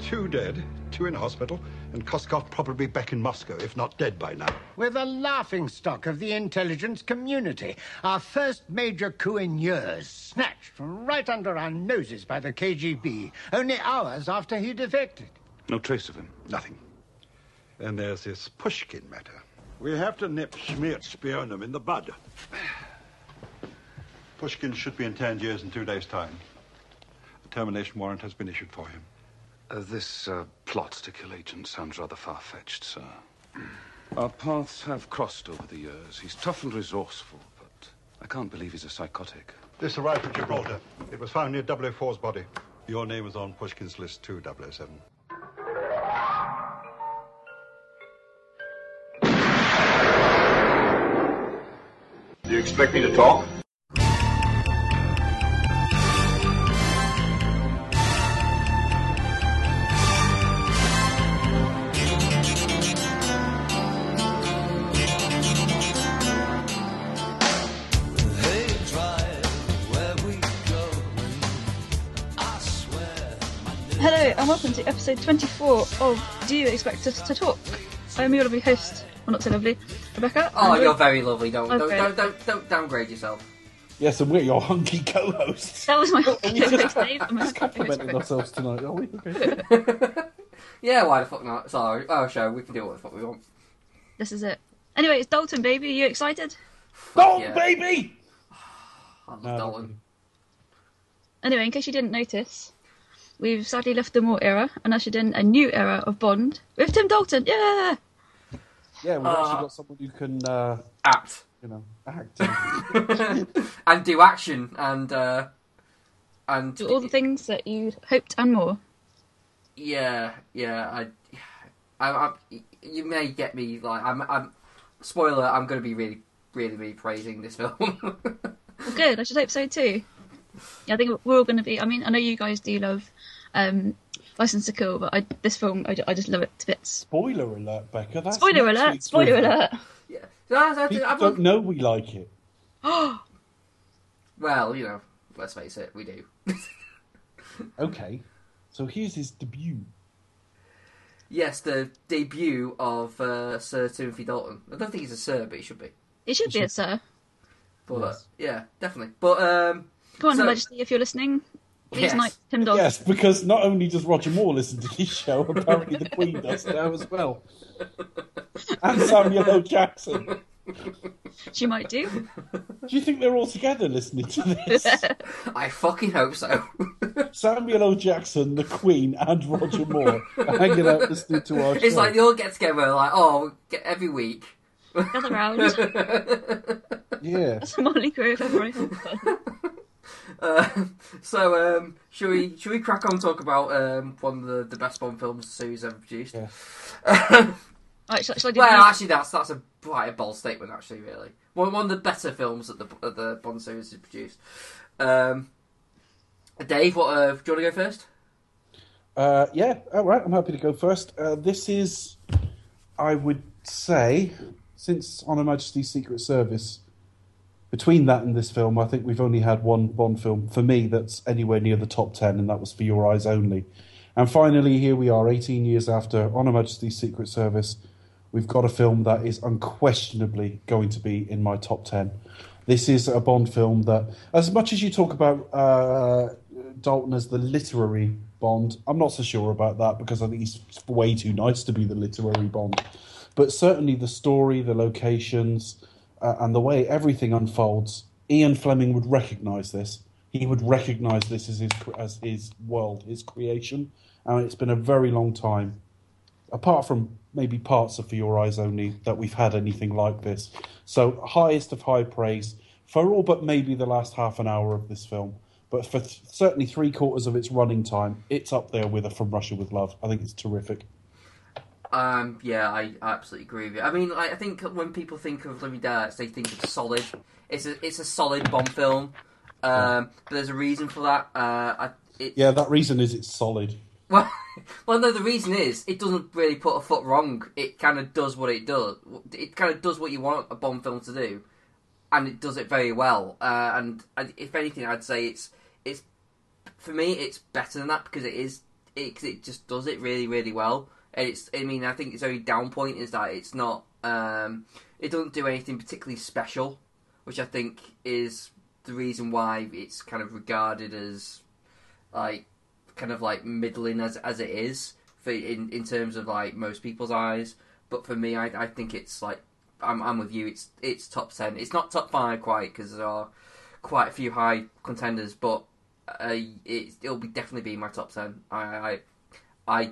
Two dead, two in hospital, and Koskov probably back in Moscow, if not dead by now. We're the laughingstock of the intelligence community. Our first major coup in years, snatched from right under our noses by the KGB, only hours after he defected. No trace of him. Nothing. And there's this Pushkin matter. We have to nip Smiert Spionam in the bud. Pushkin should be in Tangiers in two days' time. A termination warrant has been issued for him. Uh, this uh, plot to kill agent sounds rather far-fetched, sir. Our paths have crossed over the years. He's tough and resourceful, but I can't believe he's a psychotic. This arrived at Gibraltar. It was found near 004's body. Your name was on Pushkin's list too, 007. Do you expect me to talk? 24 of Do You Expect Us to Talk? I'm your lovely host, well not so lovely, Rebecca. Oh, and you're with- very lovely. Don't don't, Okay. don't don't don't downgrade yourself. Yes, and we're your hunky co-hosts. That was my oh, and you co-host just name. and my just complimenting ourselves tonight, are we? Okay. Yeah, why the fuck not? Sorry, our, our show. We can do what the fuck we want. This is it. Anyway, it's Dalton, baby. Are you excited? Dalton, yeah. baby! I love No, Dalton. Anyway, in case you didn't notice, we've sadly left the Moore era and ushered in a new era of Bond with Tim Dalton. Yeah! Yeah, we've Uh, actually got someone who can, uh, Act you know, act. and do action and uh and Do all the things that you hoped and more. yeah yeah I, I, I you may get me like I'm I'm spoiler I'm going to be really really really praising this film. Well, good. I should hope so too. Yeah, I think we're all going to be. I mean, I know you guys do love um, License to Kill, but I, this film, I, I just love it to bits. Spoiler alert, Becca. That's Spoiler alert! week's Spoiler review. alert! yeah, So I- I- People I've- don't know we like it. well you know let's face it we do. Okay, so here's his debut. Yes, the debut of uh, Sir Timothy Dalton. I don't think he's a Sir, but he should be. It should be a sir. But Yes. yeah, definitely. But um, Come on, So- Majesty, if you're listening, please Yes. knight Tim Dalton. Yes, because not only does Roger Moore listen to this show, apparently the Queen does now as well. And Samuel L. Jackson. She might do. Do you think they're all together listening to this? I fucking hope so. Samuel L. Jackson, the Queen, and Roger Moore are hanging out listening to our show. it's like they all get together, like oh, get every week. Gather round. Yeah. That's a Molly crew if ever I heard one. Uh, so um, should we should we crack on and talk about um, one of the, the best Bond films the series ever produced? Yeah. Right, shall, shall I do Well, the- actually, that's that's a quite a bold statement. Actually, really, one one of the better films that the that the Bond series has produced. Um, Dave, what uh, do you want to go first? Uh, yeah, all right. I'm happy to go first. Uh, this is, I would say, since On Her Majesty's Secret Service, between that and this film, I think we've only had one Bond film for me that's anywhere near the top ten, and that was For Your Eyes Only. And finally, here we are, 18 years after On Her Majesty's Secret Service. We've got a film that is unquestionably going to be in my top 10. This is a Bond film that, as much as you talk about uh, Dalton as the literary Bond, I'm not so sure about that because I think he's way too nice to be the literary Bond. But certainly the story, the locations, uh, and the way everything unfolds, Ian Fleming would recognise this. He would recognise this as his as his world, his creation, and it's been a very long time apart from maybe parts of For Your Eyes Only, that we've had anything like this. So, highest of high praise for all but maybe the last half an hour of this film. But for th- certainly three quarters of its running time, it's up there with a From Russia with Love. I think it's terrific. Um, yeah, I absolutely agree with you. I mean, I, I think when people think of Living Daylights, they think of solid. It's a it's a solid Bond film, um, but there's a reason for that. Uh, I, it, Yeah, that reason is it's solid. Well, well, no. The reason is it doesn't really put a foot wrong. It kind of does what it does. It kind of does what you want a Bond film to do, and it does it very well. Uh, and, and if anything, I'd say it's it's for me it's better than that because it is it 'cause it just does it really really well. And it's I mean I think its only down point is that it's not um, it doesn't do anything particularly special, which I think is the reason why it's kind of regarded as like kind of like middling as as it is for in in terms of like most people's eyes. But for me, I I think it's like I'm I'm with you. It's it's top ten. It's not top five quite because there are quite a few high contenders, but uh, it it'll be definitely be in my top ten. I I I,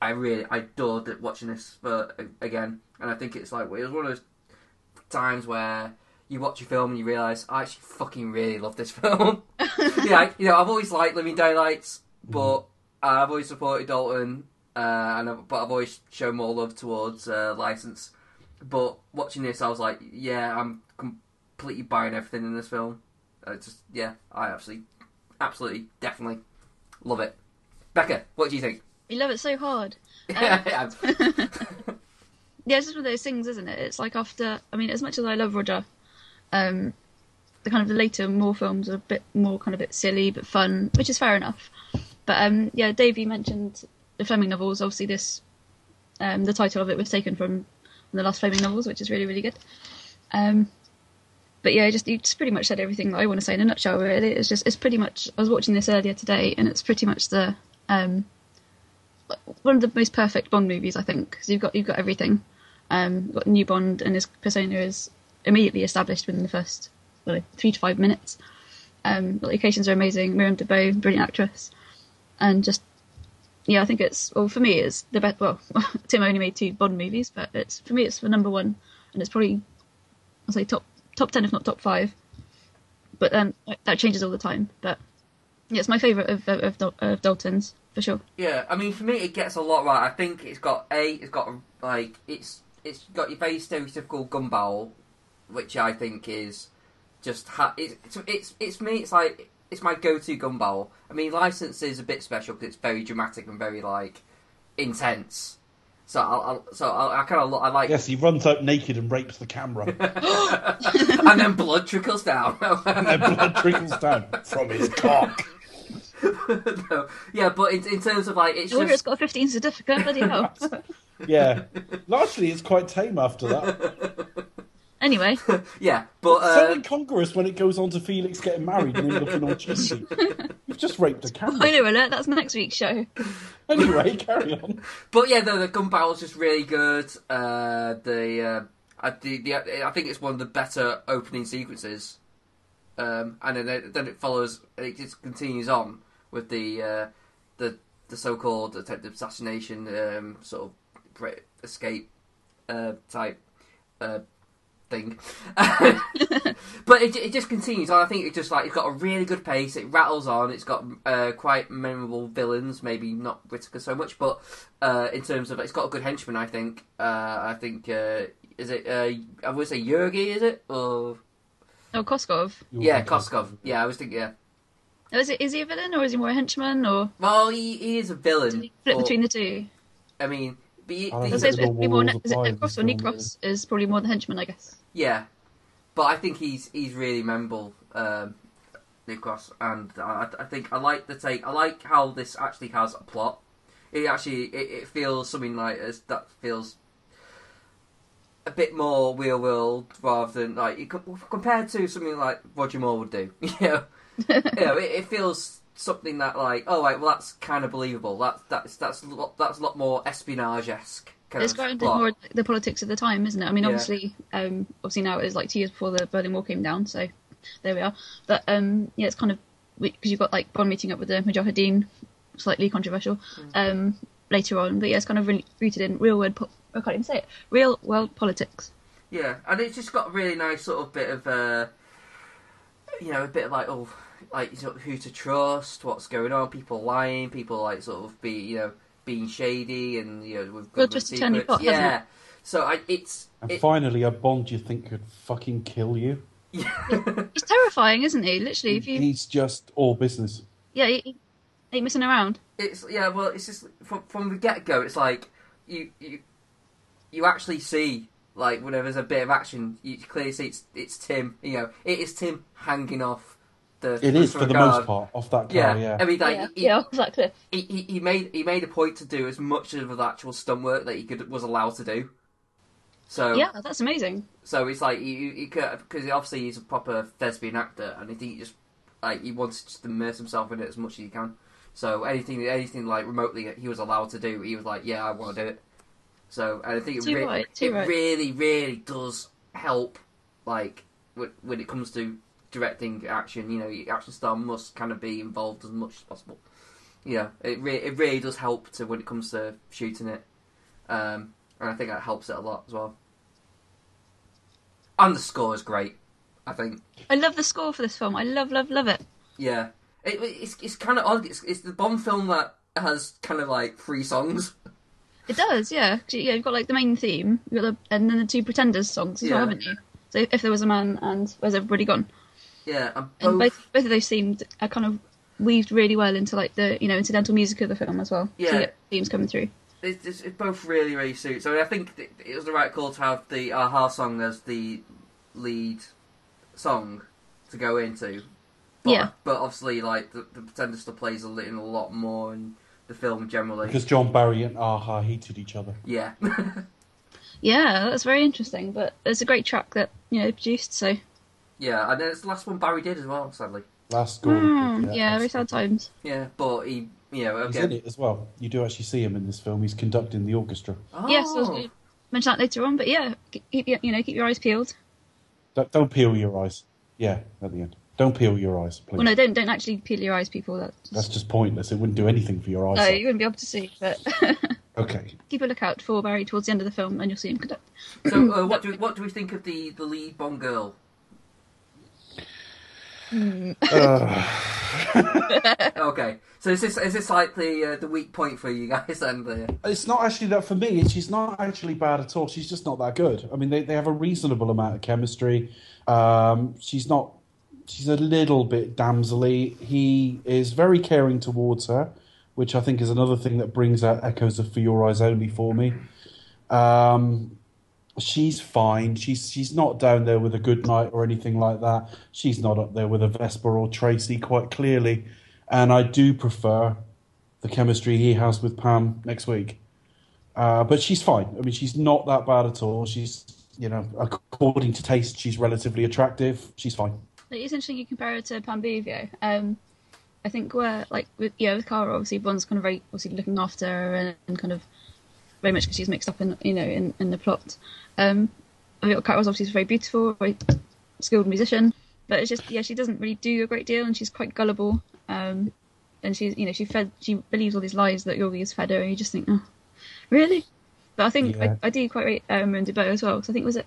I really I adored it watching this for again, and I think it's like it was one of those times where you watch a film and you realise I actually fucking really love this film. yeah, you know I've always liked Living Daylights, but I've always supported Dalton, uh, and I've, but I've always shown more love towards uh, License. But watching this, I was like, yeah, I'm completely buying everything in this film. Uh, just yeah, I absolutely, absolutely, definitely love it. Becca, what do you think? You love it so hard. Yeah, Yeah, it's just one of those things, isn't it? It's like after, I mean, as much as I love Roger, um, the kind of the later Moore films are a bit more kind of a bit silly but fun, which is fair enough. But um, yeah, Dave, you mentioned the Fleming novels. Obviously, this um, the title of it was taken from the last Fleming novels, which is really really good. Um, but yeah, just you just pretty much said everything that I want to say in a nutshell. Really, it's just it's pretty much. I was watching this earlier today, and it's pretty much the um, one of the most perfect Bond movies, I think, because you've got you've got everything. Um, you've got new Bond, and his persona is immediately established within the first well, three to five minutes. Um, the locations are amazing. Maryam d'Abo, brilliant actress, and just yeah, I think it's well for me it's the best. Well, Tim only made two Bond movies, but it's for me it's the number one, and it's probably I'll say top top ten if not top five. But then that changes all the time. But yeah, it's my favourite of, of, of Dalton's for sure. Yeah, I mean, for me, it gets a lot right. I think it's got a, it's got like it's it's got your very stereotypical gun barrel, which I think is just ha- it's it's it's, it's me. It's like it's my go-to gun barrel. I mean, license is a bit special because it's very dramatic and very like intense. So I'll, I'll so I'll, I kind of I like Yes, he runs out naked and rapes the camera. and then blood trickles down. and then blood trickles down from his cock. No, yeah, but in, in terms of like it's The it's just got a 15 certificate, bloody hell. Yeah. Largely, it's quite tame after that. anyway, yeah, but so uh, incongruous when it goes on to Felix getting married and him looking all cheesy. You've just raped a camera. spoiler alert, that's next week's show. Anyway, carry on. But yeah, no, the gun barrel's just really good. Uh, the, uh, I, the, the I think it's one of the better opening sequences. Um, and then it, then it follows. It just continues on with the uh, the the so-called attempted assassination um, sort of escape uh, type uh, thing. but it, it just continues. And I think it just like it's got a really good pace. It rattles on. It's got uh, quite memorable villains. Maybe not Whitaker so much, but uh, in terms of it's got a good henchman. I think. Uh, I think uh, is it? Uh, I would say Yurgi. Is it? Or Oh, Koskov. yeah, Koskov. Yeah, I was thinking. Yeah. Oh, is, it, is he a villain or is he more a henchman or Well, he, he is a villain. did he flip but- between the two? I mean, but he, I I think it's it's probably more more, is it of the Necros or Fires, Necros is probably more the henchman, I guess. Yeah, but I think he's he's really memorable, um, Necros, and I, I think I like the take. I like how this actually has a plot. It actually it, it feels something like as that feels a bit more real world rather than like compared to something like Roger Moore would do. You know, know it, it feels something that like oh right, well that's kind of believable. That's that's that's a lot, that's a lot more espionage esque. Kind It's grounded plot. more the politics of the time, isn't it? I mean, Yeah. obviously, um, obviously now it is like two years before the Berlin Wall came down, so there we are. But um, yeah, it's kind of because you've got like Bond meeting up with the Mujahideen, slightly controversial Mm. um, later on. But yeah, it's kind of really rooted in real world. Po- I can't even say it. Real world politics. Yeah, and it's just got a really nice sort of bit of, uh, you know, a bit of like, oh, like sort of who to trust, what's going on, people lying, people like sort of be, you know, being shady, and you know, with Real government twist and turn secrets. plot, hasn't yeah. So I, it's And it, finally, a Bond you think could fucking kill you. He's terrifying, isn't he? Literally, if you He's just all business. yeah, he, he ain't messing around. it's yeah. Well, it's just from from the get go. It's like you you you actually see like whenever there's a bit of action, you clearly see it's it's Tim. You know, it is Tim hanging off the It is for the regard. most part off that car. Yeah. Yeah, I mean, like yeah, he, yeah, off that cliff. he, he, he made he made a point to do as much of the actual stunt work that he could was allowed to do. So Yeah, that's amazing. So it's like you, you could because obviously he's a proper thespian actor, and I think he just like he wants to just immerse himself in it as much as he can. So anything, anything like remotely he was allowed to do, he was like, "Yeah, I want to do it." So and I think it, Too re- right, it right. really, really does help, like when, when it comes to directing action. You know, your action star must kind of be involved as much as possible. Yeah, it re- it really does help to when it comes to shooting it, um, and I think that helps it a lot as well. And the score is great. I think. I love the score for this film. I love, love, love it. Yeah, it, it's it's kind of odd. It's, it's the Bond film that has kind of like three songs. It does, yeah. 'Cause, Yeah, you've got like the main theme, you've got the, and then the two Pretenders songs as well, haven't you? So if there was a man and where's everybody gone? Yeah, and And both. both both of those seemed are kind of weaved really well into like the you know incidental music of the film as well. So Yeah. you get themes coming through. It's, it's, it both really, really suit. So I think it it was the right call to have the a-ha song as the lead song to go into. But, Yeah. But obviously, like the, the Pretender still plays a, li- in a lot more in the film generally. because John Barry and a-ha hated each other. Yeah. Yeah, that's very interesting. But it's a great track that you know produced. So yeah, and then it's the last one Barry did as well, sadly. Last Gordon. mm, yeah, very sad times. Yeah, but he, you know, He's in it as well. You do actually see him in this film. He's conducting the orchestra. Oh. Yes, I was going to mention that later on. But yeah, keep you know keep your eyes peeled. Don't, don't peel your eyes. Yeah, at the end. Don't peel your eyes, please. Well, no, don't don't actually peel your eyes, people. That That's just pointless. It wouldn't do anything for your eyes. no, you wouldn't be able to see. But Okay. keep a lookout for Barry towards the end of the film, and you'll see him conduct. So, uh, what do we, what do we think of the the lead Bond girl? Okay, so is this is this like the uh, the weak point for you guys And The, It's not actually that for me. She's not actually bad at all. She's just not that good. I mean, they, they have a reasonable amount of chemistry. Um, she's not. She's a little bit damselly. He is very caring towards her, which I think is another thing that brings out echoes of For Your Eyes Only for me. Um, she's fine. She's she's not down there with a Goodnight or anything like that. She's not up there with a Vesper or Tracy, quite clearly. And I do prefer the chemistry he has with Pam next week. Uh, but she's fine. I mean, she's not that bad at all. She's, you know, according to taste, she's relatively attractive. She's fine. It's interesting you compare her to Pam Bouvier. Um, I think where like with yeah with Kara obviously Bond's kind of very obviously looking after her and, and kind of very much because she's mixed up in you know in, in the plot. Um, I think Kara's obviously very beautiful, very skilled musician, but it's just yeah she doesn't really do a great deal and she's quite gullible. Um, and she's you know she fed she believes all these lies that Georgi has fed her and you just think oh really. But I think Yeah. I, I do quite rate um, Maryam d'Abo as well because I think was it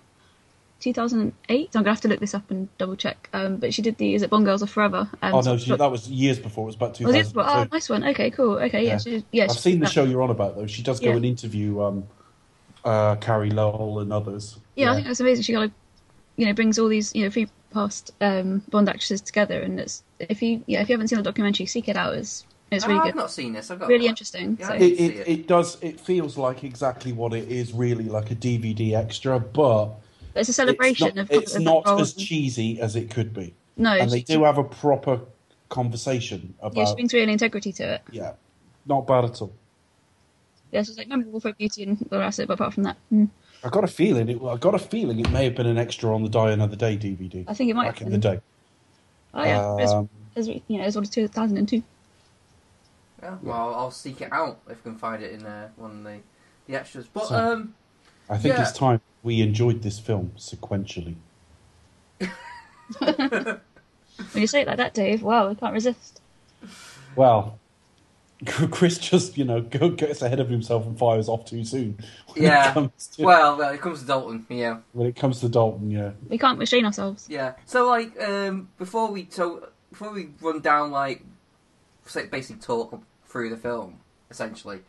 2008. I'm gonna have to look this up and double check. Um, but she did the is it Bond Girls of Forever? And Oh no, she, that was years before. It was about was it? 2002. Oh, nice one. Okay, cool. Okay, yeah, Yeah. she, yeah. I've seen the that- show you're on about though. She does go Yeah. and interview um, uh, Carey Lowell and others. Yeah, I think that's amazing. She kind of, you know, brings all these you know three past um, Bond actresses together, and it's if you yeah if you haven't seen the documentary, seek it out. It's it's really Oh, good, I've not seen this. I've got really interesting. Yeah, so. It, it, it. it does. It feels like exactly what it is. Really, like a DVD extra, but But it's a it's celebration not, of it's of not the role. as cheesy as it could be. no, and they do have a proper conversation about. Yeah, she brings real integrity to it. Yeah, not bad at all. Yeah, she's like memorable for beauty and the rest of it, but apart from that, mm, I got a feeling it. I got a feeling it may have been an extra on the Die Another Day DVD. I think it might back have in the day. oh yeah, it's, Um, it's, you know, it's all 2002. Yeah, well, I'll seek it out if I can find it in uh, one of the, the extras. But So- um, I think Yeah. it's time we enjoyed this film sequentially. When you say it like that, Dave, wow, I can't resist. Well, Chris just you know gets ahead of himself and fires off too soon. When Yeah. It comes to, well, well, it comes to Dalton. Yeah, when it comes to Dalton, yeah. We can't restrain ourselves. yeah. So like, um, before we so before we run down like, basically talk through the film essentially.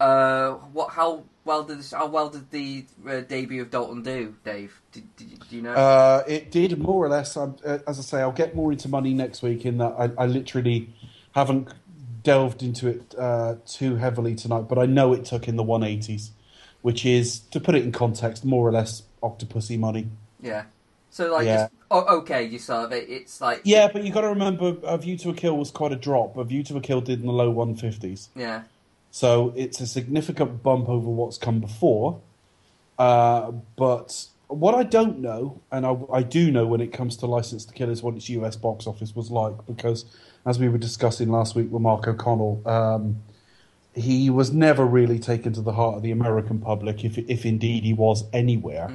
Uh, what? How well did this, how well did the uh, debut of Dalton do, Dave? Did, did, you- do you know? Uh, it did more or less. Um, uh, as I say, I'll get more into money next week. In that, I, I literally haven't delved into it uh, too heavily tonight, but I know it took in the 180s, which is to put it in context, more or less Octopussy money. yeah. So like, Yeah. it's, oh, okay, you saw it. It's like Yeah, but you've got to remember, A View to a Kill was quite a drop. A View to a Kill did in the low 150s. yeah, So it's a significant bump over what's come before. Uh, but what I don't know, and I, I do know when it comes to License to Kill, is what its US box office was like. Because as we were discussing last week with Mark O'Connell, um, he was never really taken to the heart of the American public, if, if indeed he was anywhere.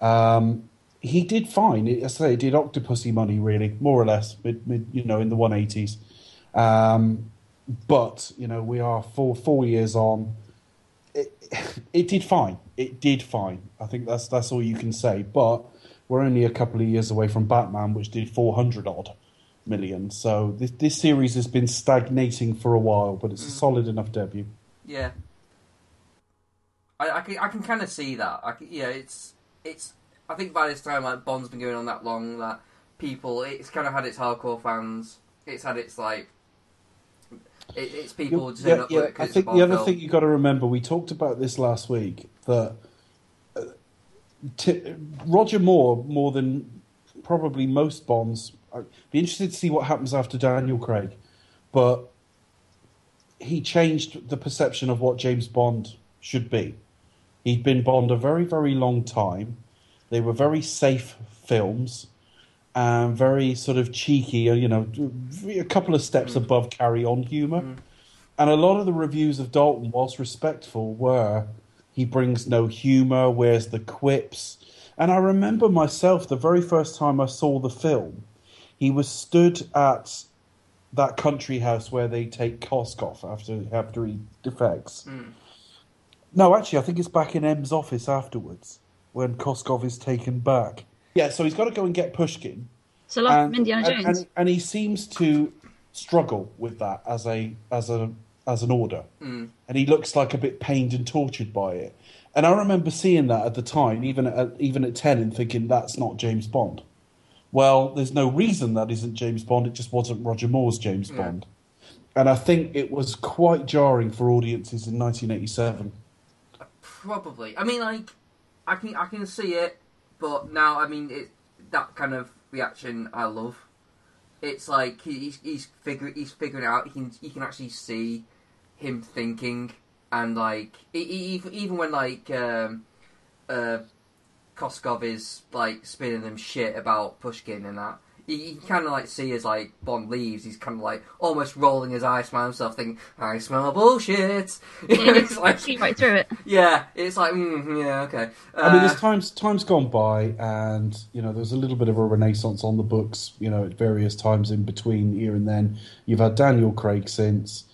Um, he did fine. It, I say, it did Octopussy money, really, more or less, mid, mid, you know, in the 180s. Um, but you know we are four four years on. It, it did fine. It did fine. I think that's that's all you can say. But we're only a couple of years away from Batman, which did four hundred odd million. So this this series has been stagnating for a while, but it's a mm. solid enough debut. yeah. I, I can I can kind of see that. I can, yeah, it's it's. I think by this time, like Bond's been going on that long that people, it's kind of had its hardcore fans. It's had its like. It, it's people just Yeah, up yeah, I think the other film. thing you've got to remember, we talked about this last week that uh, Ti Roger Moore, more than probably most Bonds, I'd be interested to see what happens after Daniel Craig, but he changed the perception of what James Bond should be. He'd been Bond a very, very long time. They were very safe films and very sort of cheeky, uh, you know, a couple of steps mm. above carry on humor. Mm. And a lot of the reviews of Dalton, whilst respectful, were he brings no humor, where's the quips? And I remember myself the very first time I saw the film, he was stood at that country house where they take Koskov after after he defects. Mm. No, actually, I think it's back in M's office afterwards when Koskov is taken back. Yeah, so he's got to go and get Pushkin. So like Indiana and, Jones. and, and he seems to struggle with that as a as a as an order, Mm. and he looks like a bit pained and tortured by it. And I remember seeing that at the time, even at even at ten, and thinking that's not James Bond. Well, there's no reason that isn't James Bond. It just wasn't Roger Moore's James Bond, and I think it was quite jarring for audiences in 1987. Probably. I mean, like, I can I can see it, but now I mean it. That kind of reaction I love. It's like he- he's he's figuring he's figuring out. He can you can actually see him thinking and like even even when like um, uh, Koskov is like spinning them shit about Pushkin and that. You, you kind of like see as like Bond leaves, he's kind of like almost rolling his eyes, smiling himself, thinking, "I smell bullshit." it's like, See right through it. yeah, it's like, mm, yeah, okay. I mean, Uh, there's times times gone by, and you know, there's a little bit of a renaissance on the books. You know, at various times in between here and then, you've had Daniel Craig since.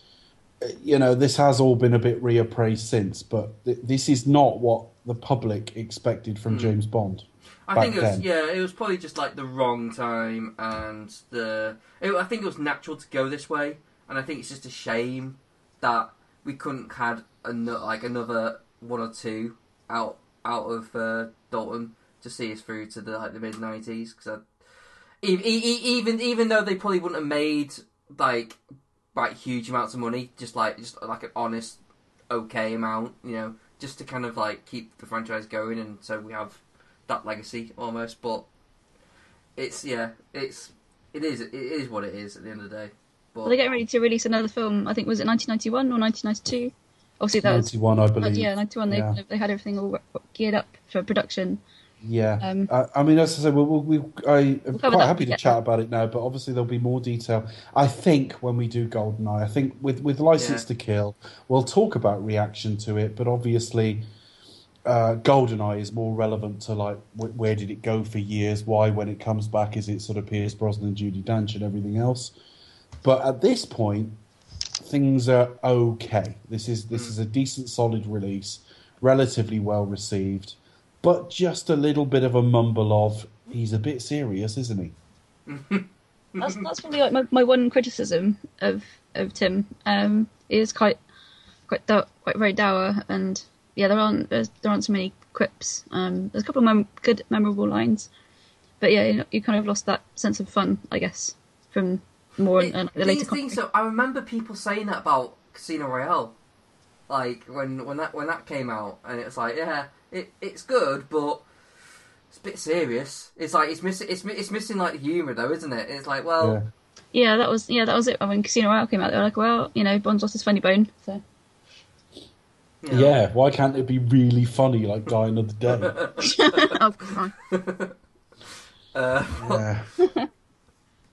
Uh, You know, this has all been a bit reappraised since, but th- this is not what the public expected from James Bond. I think it was then. yeah, it was probably just like the wrong time, and the it, I think it was natural to go this way, and I think it's just a shame that we couldn't had ano- like another one or two out out of uh, Dalton to see us through to the like the mid nineties because even even even though they probably wouldn't have made like like huge amounts of money, just like just like an honest okay amount, you know, just to kind of like keep the franchise going, and so we have that legacy almost. But it's yeah, it's it is it is what it is at the end of the day. But Well, they're getting ready to release another film. I think was it 1991 or 1992? Obviously, that was Ninety one, I believe. yeah, 91. They Yeah. they had everything all geared up for production. Yeah, Um, I, I mean, as I said, we, we, we, I am cover quite happy to yeah. chat about it now, but obviously there'll be more detail. I think when we do Goldeneye, I think with with License Yeah. to Kill, we'll talk about reaction to it, but obviously. Uh, Goldeneye is more relevant to like wh- where did it go for years? Why, when it comes back, is it sort of Pierce Brosnan, Judi Dench, and everything else? But at this point, things are okay. This is this is a decent, solid release, relatively well received, but just a little bit of a mumble of he's a bit serious, isn't he? That's that's probably like my, my one criticism of of Tim. Um, he is quite quite dow- quite very dour, and yeah, there aren't there's, there aren't so many quips. Um, there's a couple of mem- good memorable lines, but yeah, you, you kind of lost that sense of fun, I guess, from Moore It- and the do later. you think so? I remember people saying that about Casino Royale, like when when that when that came out, and it was like, yeah, it it's good, but it's a bit serious. It's like it's missing it's it's missing like the humour though, isn't it? It's like well, Yeah. Yeah, that was yeah, that was it. When Casino Royale came out, they were like, well, you know, Bond's lost his funny bone. So you know. Yeah, why can't it be really funny like Die Another Day? oh, God. Uh, yeah.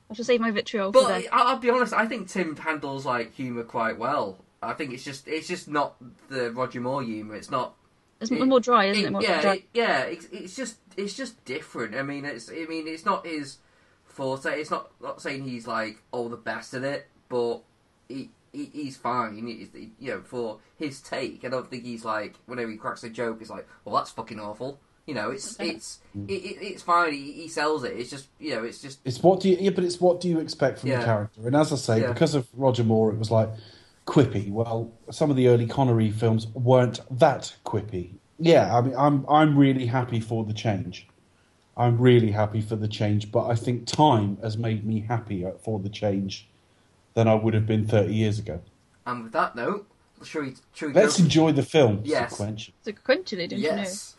I should save my vitriol But then. I- I'll be honest, I think Tim handles like humour quite well. I think it's just it's just not the Roger Moore humour. It's not. It's more dry, isn't it? it- More yeah, dry. it- yeah. It's, it's just it's just different. I mean, it's I mean it's not his forte. It's not not saying he's like all the best at it, but he. He he's fine, He's- you know, for his take. I don't think he's like whenever he cracks a joke, it's like, well, that's fucking awful. You know, it's it's it, it, it's fine. He, he sells it. It's just you know, it's just It's what do you yeah, but it's what do you expect from Yeah. the character? And as I say, Yeah. because of Roger Moore, it was like quippy. Well, some of the early Connery films weren't that quippy. Yeah, I mean, I'm I'm really happy for the change. I'm really happy for the change, but I think time has made me happier for the change than I would have been 30 years ago. And with that note, shall we, shall we Let's go? enjoy the film Yes. sequentially. Sequentially, don't Yes.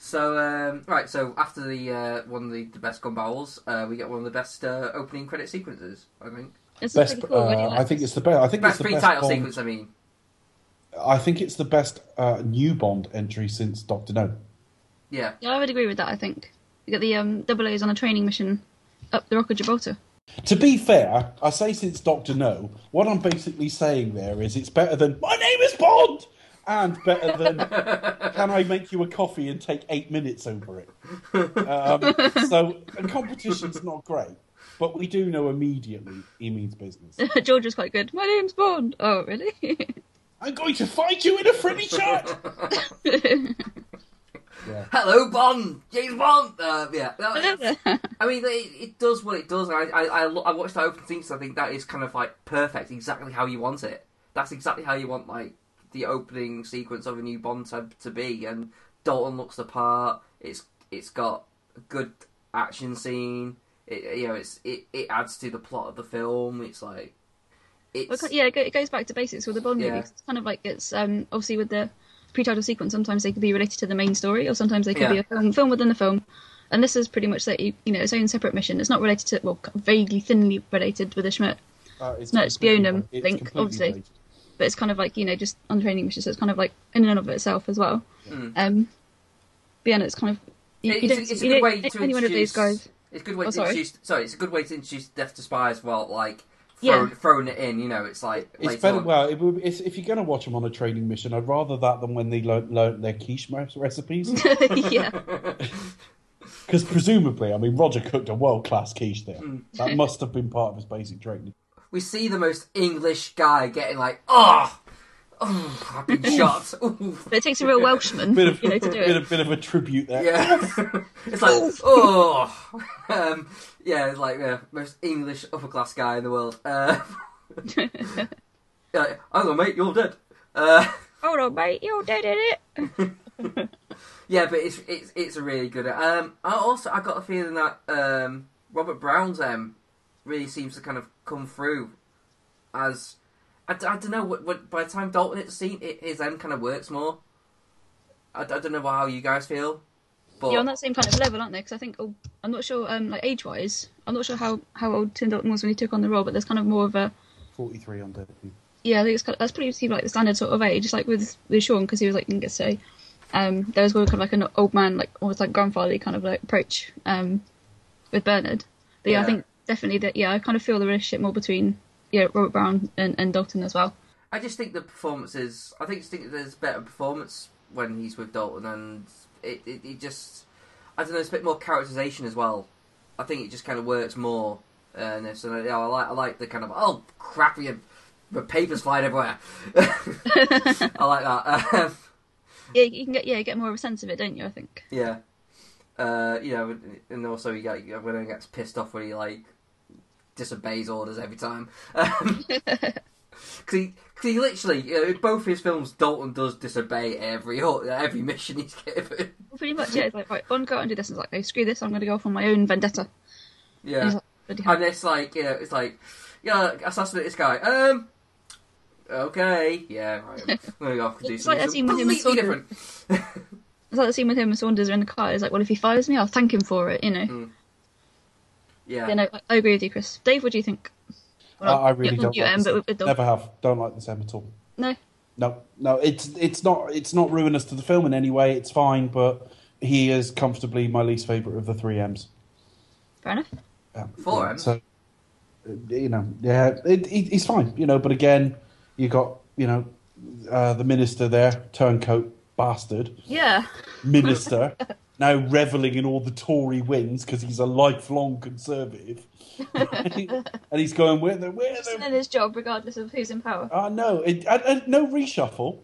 So um, right, so after the uh, one of the, the best gun barrels, uh, we get one of the best uh, opening credit sequences. I think you? This is Best, pretty cool. uh, like I think this. it's the best. I think best it's the pre-title best Bond, sequence. I mean, I think it's the best uh, new Bond entry since Doctor No. yeah, Yeah, I would agree with that. I think you get the um, double A's on a training mission up the Rock of Gibraltar. To be fair, I say since Doctor No, what I'm basically saying there is it's better than my name is Bond, and better than can I make you a coffee and take eight minutes over it. Um, so a competition's not great, but we do know immediately he means business. George is quite good. My name's Bond. Oh, really? I'm going to fight you in a friendly chat. Yeah. hello Bond, James Bond. Uh, yeah, I love that. I mean, it, it does what it does. I, I, I, I watched that opening scene, so I think that is kind of like perfect, exactly how you want it. That's exactly how you want like the opening sequence of a new Bond to, to be. And Dalton looks the part. It's it's got a good action scene. It, you know, it's it, it adds to the plot of the film. It's like it's Well, yeah, it goes back to basics with the Bond Yeah. movie. 'cause It's kind of like it's um, obviously with the pre-title sequence. Sometimes they could be related to the main story, or sometimes they could be a film, film within the film. And this is pretty much that you, you know its own separate mission. It's not related to well, vaguely, thinly related with the Smiert, Uh, it's No, it's completely- Spionam link, obviously. related. but it's kind of like you know just on training mission. So it's kind of like in and of itself as well. Mm. Um, but yeah, no, it's kind of you, It- you it's, don't, it's a good don't way take to any one of these introduce- guys. It's a good way Oh, to sorry. introduce. Sorry, it's a good way to introduce Death to Spies. Well, like Yeah. throwing, throwing it in. You know, it's like It's better. on. Well, it would, it's, if you're going to watch them on a training mission, I'd rather that than when they learn, learn their quiche recipes. yeah, Because presumably, I mean, Roger cooked a world class quiche there. Mm. That must have been part of his basic training. we see the most English guy getting like, oh, oh I've been shot. Ooh. but it takes a real Welshman, Bit of, you know, to do bit, it. A bit of a tribute there. Yeah, it's like, oh, um, yeah, it's like the most English upper class guy in the world. Uh, yeah, hang on, mate, you're dead. Uh, Hold on, mate, you're dead in it. yeah, but it's it's it's a really good. Um, I also I got a feeling that um, Robert Brown's um really seems to kind of come through as I, d- I don't know what, what by the time Dalton hits the scene, it, his M kind of works more. I, d- I don't know how you guys feel, but You're on that same kind of level, aren't they? Because I think oh, I'm not sure, um, like age wise, I'm not sure how how old Tim Dalton was when he took on the role, but there's kind of more of a 43 on debut. yeah, I think it's kind of, that's pretty like the standard sort of age, just like with with Sean because he was like didn't get to say. Um, there was kind of like an old man, like almost like grandfatherly kind of like approach um, with Bernard. But yeah, Yeah. I think definitely that. Yeah, I kind of feel the relationship more between yeah Robert Brown and, and Dalton as well. I just think the performances. I think, think there's better performance when he's with Dalton, and it, it, it just. I don't know. It's a bit more characterization as well. I think it just kind of works more. Uh, in this, and yeah, I like I like the kind of oh crap, you the papers flying everywhere. I like that. Um, Yeah, you can get yeah get more of a sense of it, don't you? I think. yeah, uh, you know, and also you get when he gets pissed off when he like disobeys orders every time. Um, Cause he, cause he literally, you know, in both his films, Dalton does disobey every every mission he's given. Well, pretty much, yeah. It's like, right, Bond, go out and do this. And it's like, no, screw this. I'm going to go off on my own vendetta. Yeah, he's like, and it's like, you know, it's like, yeah, assassinate this guy. Um, okay, yeah, right. I'm gonna go off and do It's like something that scene with him and completely different. It's like the scene with him and Saunders are in the car. It's like, well, if he fires me, I'll thank him for it. You know. Yeah. Yeah, no, I, I agree with you, Chris. Dave, what do you think? I, I really don't. you, like Em, but with Dom. Never have. Don't like this M at all. No. No, no, it's it's not it's not ruinous to the film in any way. It's fine, but he is comfortably my least favorite of the three M's. Fair enough. Yeah, Four yeah, M's? So, you know, yeah, it, it, it's fine, you know. But again, you got you know uh, the minister there, turncoat bastard Yeah. minister, now reveling in all the Tory wins because he's a lifelong conservative, and he's going where the where the in his job, regardless of who's in power. uh, no, it, no reshuffle.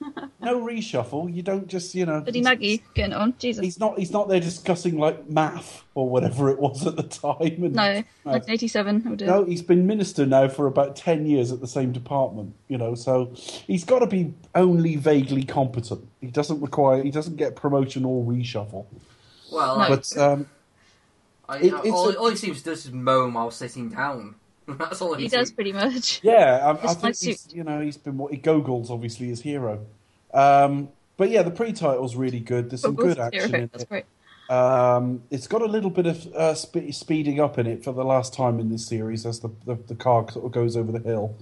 No reshuffle. You don't just, you know. Bloody Maggie getting on. Jesus. He's not. He's not there discussing like math or whatever it was at the time. And, No, 1987. I would do. no, he's been minister now for about ten years at the same department. You know, so he's got to be only vaguely competent. He doesn't require. He doesn't get promotion or reshuffle. Well, No. But um, I, it- it's all, a- all he seems to do is moan while sitting down. That's all he, He does seems- pretty much. Yeah, I, I think he's, you know he's been what he Gogol's obviously his hero. Um, but yeah, the pre-title's really good. There's some Google's good action hero, in That's it. great. Um, it's got a little bit of uh, spe- speeding up in it for the last time in this series as the the, the car sort of goes over the hill.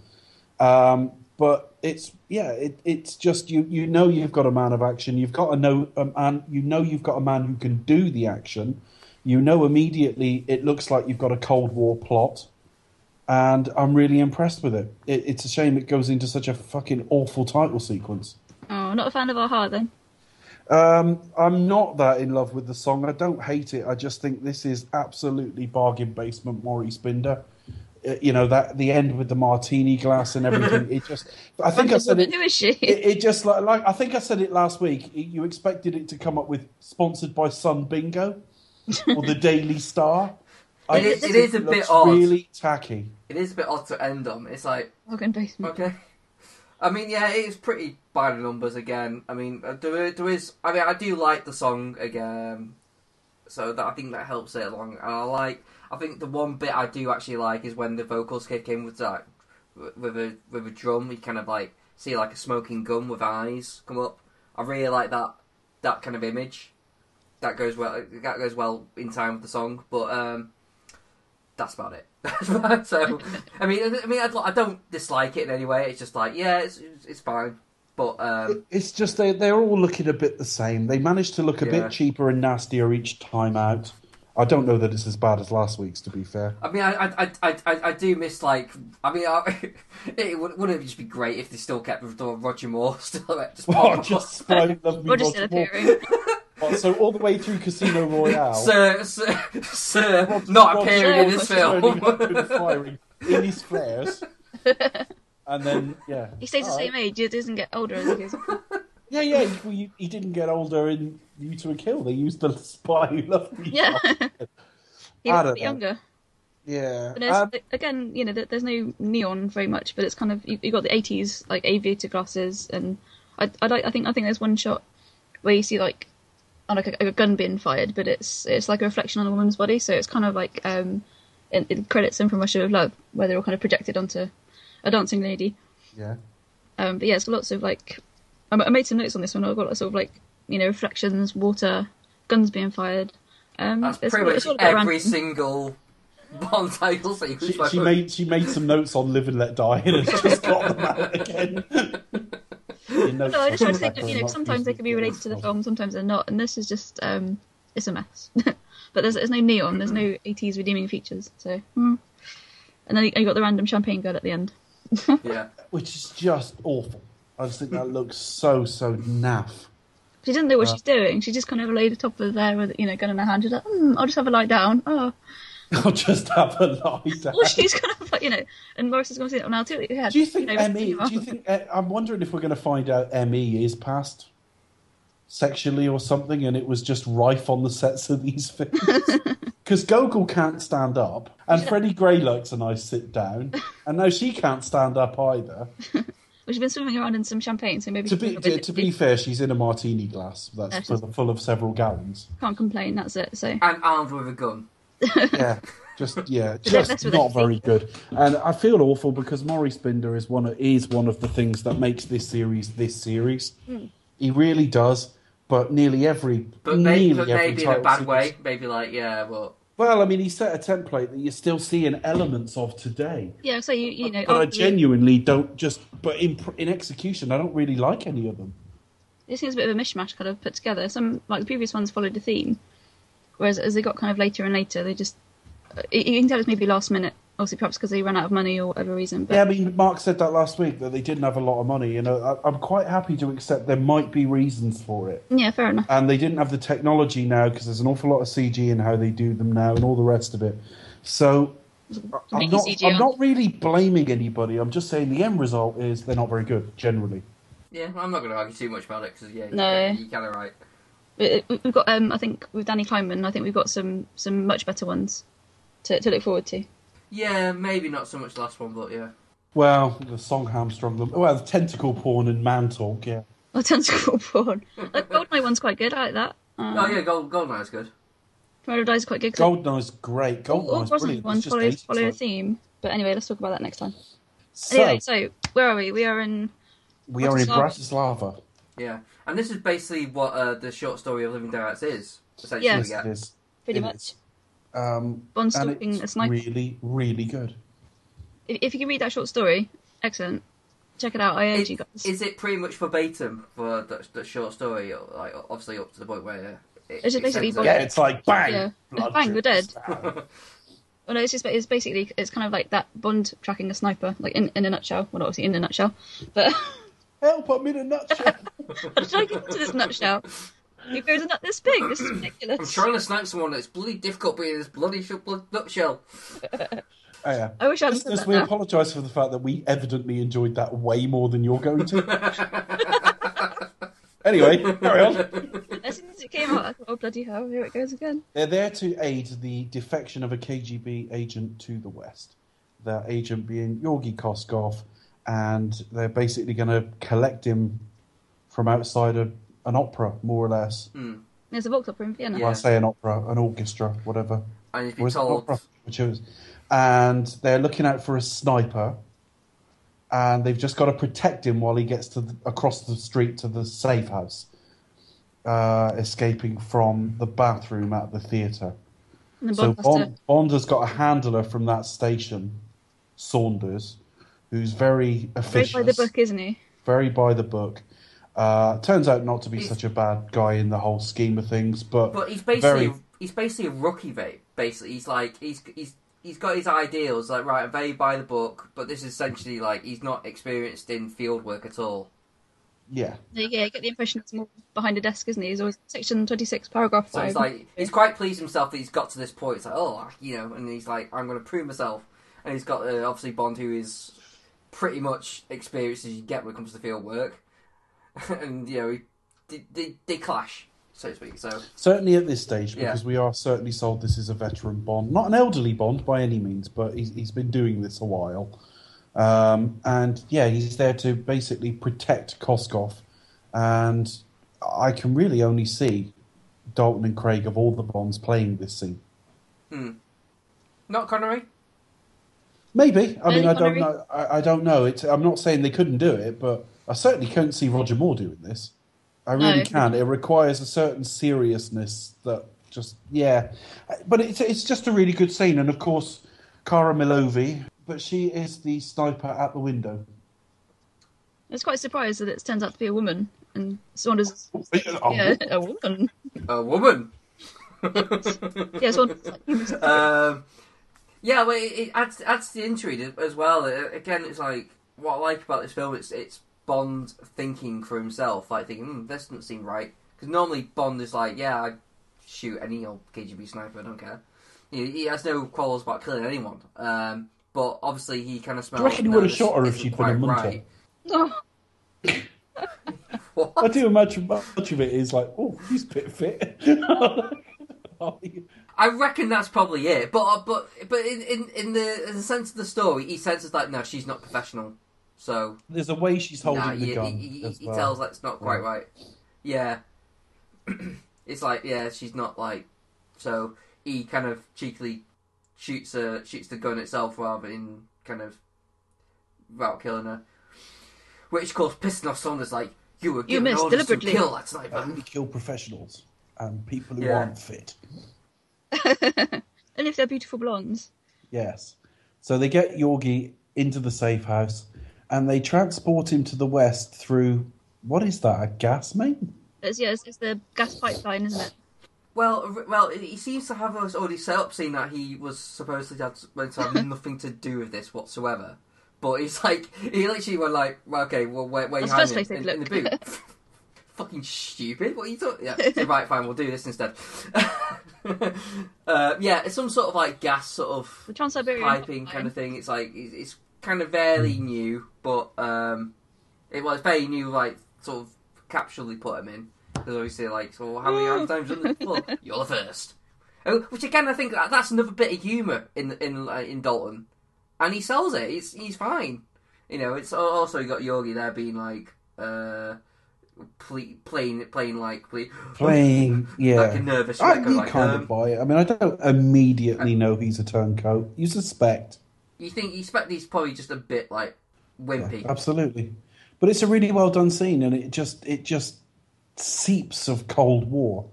Um, but it's yeah, it, it's just you you know you've got a man of action. You've got a know a man. You know you've got a man who can do the action. You know immediately it looks like you've got a Cold War plot, and I'm really impressed with it. it. It's a shame it goes into such a fucking awful title sequence. Oh, not a fan of Our Heart then. Um, I'm not that in love with the song. I don't hate it. I just think this is absolutely bargain basement Maurice Binder. Uh, you know that the end with the martini glass and everything. It just. I think I said it. Who is she? It, it just like, like I think I said it last week. You expected it to come up with sponsored by Sun Bingo or the Daily Star. I It is- it think is a bit odd. Really tacky. It is a bit odd to end on. It's like, Bargain basement. okay. I mean, yeah, it is pretty by the numbers again. I mean, uh, there, there is. I mean, I do like the song again, so that I think that helps it along. And I like. I think the one bit I do actually like is when the vocals kick in with that, with a with a drum. You kind of like see like a smoking gun with eyes come up. I really like that that kind of image. That goes well. That goes well in time with the song, but um, that's about it. so, I mean, I mean, I, I don't dislike it in any way. It's just like, yeah, it's it's, it's fine. But um, It's just they they're all looking a bit the same. They managed to look a Yeah. bit cheaper and nastier each time out. I don't know that it's as bad as last week's, to be fair. I mean, I I, I, I, I do miss like. I mean, I, it would, wouldn't it just be great if they still kept Roger Moore still like, just, Well, pop- just sprite love me Or just still Roger Moore. appearing. What, so all the way through Casino Royale, Sir, sir, sir not appearing in this film. firing in his flares, and then yeah, He stays the same right. age. He doesn't get older as he goes. Yeah, yeah. He, well, he, he didn't get older in View to a Kill. They used the spy who loved me. Yeah. he I a bit younger. yeah. But Um, again, you know, there's no neon very much, but it's kind of you, you got the '80s like aviator glasses, and I, I, like, I think I think there's one shot where you see like, on like a, a gun being fired, but it's it's like a reflection on a woman's body, so it's kind of like um, it, it credits them from Russia with Love, where they're all kind of projected onto a dancing lady. yeah. Um, but yeah, it's got lots of like, I, I made some notes on this one. I've got lots of like, you know, reflections, water, guns being fired. Um, That's pretty it's much all every random. single Bond title sequence. She, by she made she made some notes on Live and Let Die and has just got them out again. Your notes No, I just on tried to think, record, you know, sometimes they using can be related to the film, sometimes they're not, and this is just, um, it's a mess. but there's, there's no neon, there's no 80s redeeming features, so. hmm. And then you, you got the random champagne girl at the end. Yeah. Which is just awful. I just think that looks so so naff. She doesn't know what she's doing. She just kind of laid the top of there with, you know, gun in her hand. She's like, hmm, I'll just have a lie down. Oh. I'll just have a lie down. Well, she's kind of like, you know, and Maurice is going to say, oh, now too. Yeah, Do you think know, Emmy? Do you think? Uh, I'm wondering if we're going to find out Emmy is past sexually or something, and it was just rife on the sets of these films. Because Gogol can't stand up, and Freddie Gray likes a nice sit down, and now she can't stand up either. Well, she's been swimming around in some champagne, so maybe To be bit to, to be fair, she's in a martini glass that's she's- full, full of several gallons. can't complain. That's it. So And armed with a gun. Yeah, just yeah, just mess not anything. very good. And I feel awful because Maurice Binder is one of, is one of the things that makes this series this series. Hmm. He really does. but nearly every, But, may, nearly but every maybe in a bad sequence- way. Maybe like yeah, but Well, I mean, he set a template that you're still seeing elements of today. Yeah, so you you know, But I after- genuinely don't just. But in in execution, I don't really like any of them. it seems a bit of a mishmash kind of put together. Some like the previous ones followed a theme, whereas as they got kind of later and later, they just you you can tell it's maybe last minute. Obviously, perhaps because they ran out of money or whatever reason. But Yeah, I mean, Mark said that last week that they didn't have a lot of money. You know, I, I'm quite happy to accept there might be reasons for it. yeah, fair enough. and they didn't have the technology now because there's an awful lot of CG in how they do them now and all the rest of it. So I'm not, I'm not really blaming anybody. I'm just saying the end result is they're not very good generally. yeah, I'm not going to argue too much about it because yeah, No. you, you kind of right. We- We've got, um, I think, with Danny Kleinman, I think we've got some some much better ones to to look forward to. Yeah, maybe not so much the last one, but yeah. Well, the song hamstrung them. Well, the tentacle porn and man talk. Yeah, Oh, tentacle porn. The Goldeneye one's quite good. I like that. Um, oh yeah, Gold Goldeneye's good. Tomorrow is quite good. 'cause Goldeneye's great. all, all Goldeneye's brilliant. ones just follow, follow a theme. But anyway, let's talk about that next time. So Anyway, so where are we? We are in. we are in Bratislava. Bratislava. Yeah, and this is basically what uh, the short story of Living Daylights is. Essentially, Yeah. Yes, we it get. is. Pretty It much. is. Um, Bond stalking a sniper. really, really good. If, if you can read that short story, excellent. Check it out. I urge you guys. is it pretty much verbatim for the, the short story? Like obviously up to the point where it, It's just basically Bond- it- Yeah, it's like bang, Yeah. blood Bang, we're dead. Well, no, it's just it's basically it's kind of like that Bond tracking a sniper, like in, in a nutshell. Well, not obviously in a nutshell, but Help! I'm in a nutshell. how should I get into this nutshell? You goes a nut this big. This is ridiculous. I'm trying to snipe someone. It's bloody difficult being in this bloody sh- blood nutshell. Oh, yeah. I wish I'd said Listeners, that. we now. apologise for the fact that we evidently enjoyed that way more than you're going to. anyway, carry on. As soon as it came out, I thought, oh bloody hell, here it goes again. They're there to aid the defection of a KGB agent to the West. That agent being Georgi Koskov, and they're basically going to collect him from outside a, an opera, more or less. There's a Volksoper in Vienna. Yeah. I say an opera, an orchestra, whatever. And if you're it an told, opera? Which is, and they're looking out for a sniper, and they've just got to protect him while he gets to the, across the street to the safe house, uh, escaping from the bathroom at the theatre. The So Bond has Bond, to, Bond has got a handler from that station, Saunders, who's very efficient. very by the book, isn't he? very by the book. Uh, turns out not to be He's- such a bad guy in the whole scheme of things, but, but he's basically very he's basically a rookie, mate. Basically, he's like he's he's he's got his ideals. Like right, I'm very by the book, but this is essentially like he's not experienced in field work at all. yeah. Yeah, yeah, I get the impression it's more behind a desk, isn't he? He's always section 26, paragraph five. So 5. he's like he's quite pleased himself that he's got to this point. It's like oh, you know, and he's like I'm going to prove myself. And he's got uh, obviously Bond, who is pretty much experienced as you get when it comes to field work, and you know they, they they clash, so to speak. So Certainly at this stage, Yeah. because we are certainly sold this is a veteran Bond, not an elderly Bond by any means, but he's, he's been doing this a while. Um, and yeah, he's there to basically protect Koskov. And I can really only see Dalton and Craig of all the Bonds playing this scene. Hmm. not Connery. Maybe. I mean, I don't know. I, I don't know. It's, I'm not saying they couldn't do it, but I certainly can't see Roger Moore doing this. I really No. can. It requires a certain seriousness that just yeah. But it's it's just a really good scene, and of course, Kara Milovy, but she is the sniper at the window. I was quite surprised that it turns out to be a woman. And Saunders, Oh, yeah, a woman. A woman. Yeah, Saunders, like, he was- um, yeah, well, it, it adds adds to the intrigue as well. Again, it's like what I like about this film. It's it's Bond thinking for himself, like thinking, hmm, "This doesn't seem right." Because normally Bond is like, "Yeah, I shoot any old KGB sniper. I don't care." You know, he has no quarrels about killing anyone. Um, but obviously, he kind of smells. reckon he would have shot her if she'd been a quite munter?" right." What? I do imagine much of it is like, oh, he's a bit fit. I reckon that's probably it. But uh, but but in, in, in the in the sense of the story, he senses like, no, she's not professional. So There's a way she's holding Nah, the he, gun. he, he, as he well. tells that's not quite right. Yeah, it's like yeah, she's not like. So he kind of cheekily shoots uh, shoots the gun itself rather than kind of without killing her. Which of course pissing off Saunders like You were You missed orders deliberately. to kill that sniper. only kill professionals and people who Yeah. aren't fit. Only if they're beautiful blondes. Yes. So they get Yorgi into the safe house and they transport him to the west through what is that? A gas main? It's, yeah, it's, it's the gas pipeline, isn't it? Well, well, he seems to have us already set up, saying that he was supposedly had, meant to have nothing to do with this whatsoever. But he's like, he literally went like, well, okay, well, where, where you That's the hiding first it? place in, in the they'd boot? Fucking stupid. What are you talking? Yeah, so, right, fine, we'll do this instead. uh, yeah, it's some sort of like gas sort of The Trans Siberian piping kind of thing. It's like it's, it's kind of fairly new, but um, it was very new, like sort of capsule they put him in. Because obviously, like, so how many how many times done this before? You're the first. Oh, which again, I think that- that's another bit of humour in in uh, in Dalton, and he sells it. He's he's fine. You know, it's also you got Yogi there being like, uh, ple- playing playing like ple- Playing, yeah. like a nervous I wreck. you Like, kind um, of buy it. I mean, I don't immediately know he's a turncoat. You suspect. you think you expect he's probably just a bit like wimpy. Absolutely. But it's a really well done scene and it just it just seeps of Cold War.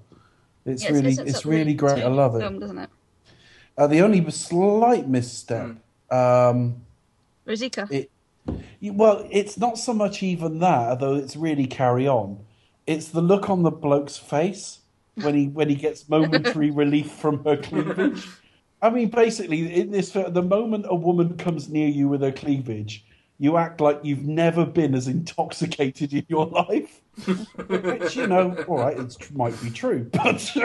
It's Yeah, really sets it's up really great. I love it. Film, doesn't it? Uh, the only slight misstep, um, Rosika. it well, it's not so much even that, although it's really carry on. It's the look on the bloke's face when he when he gets momentary relief from her cleavage. I mean, basically, in this, the moment a woman comes near you with her cleavage, you act like you've never been as intoxicated in your life. Which you know, all right, it might be true, but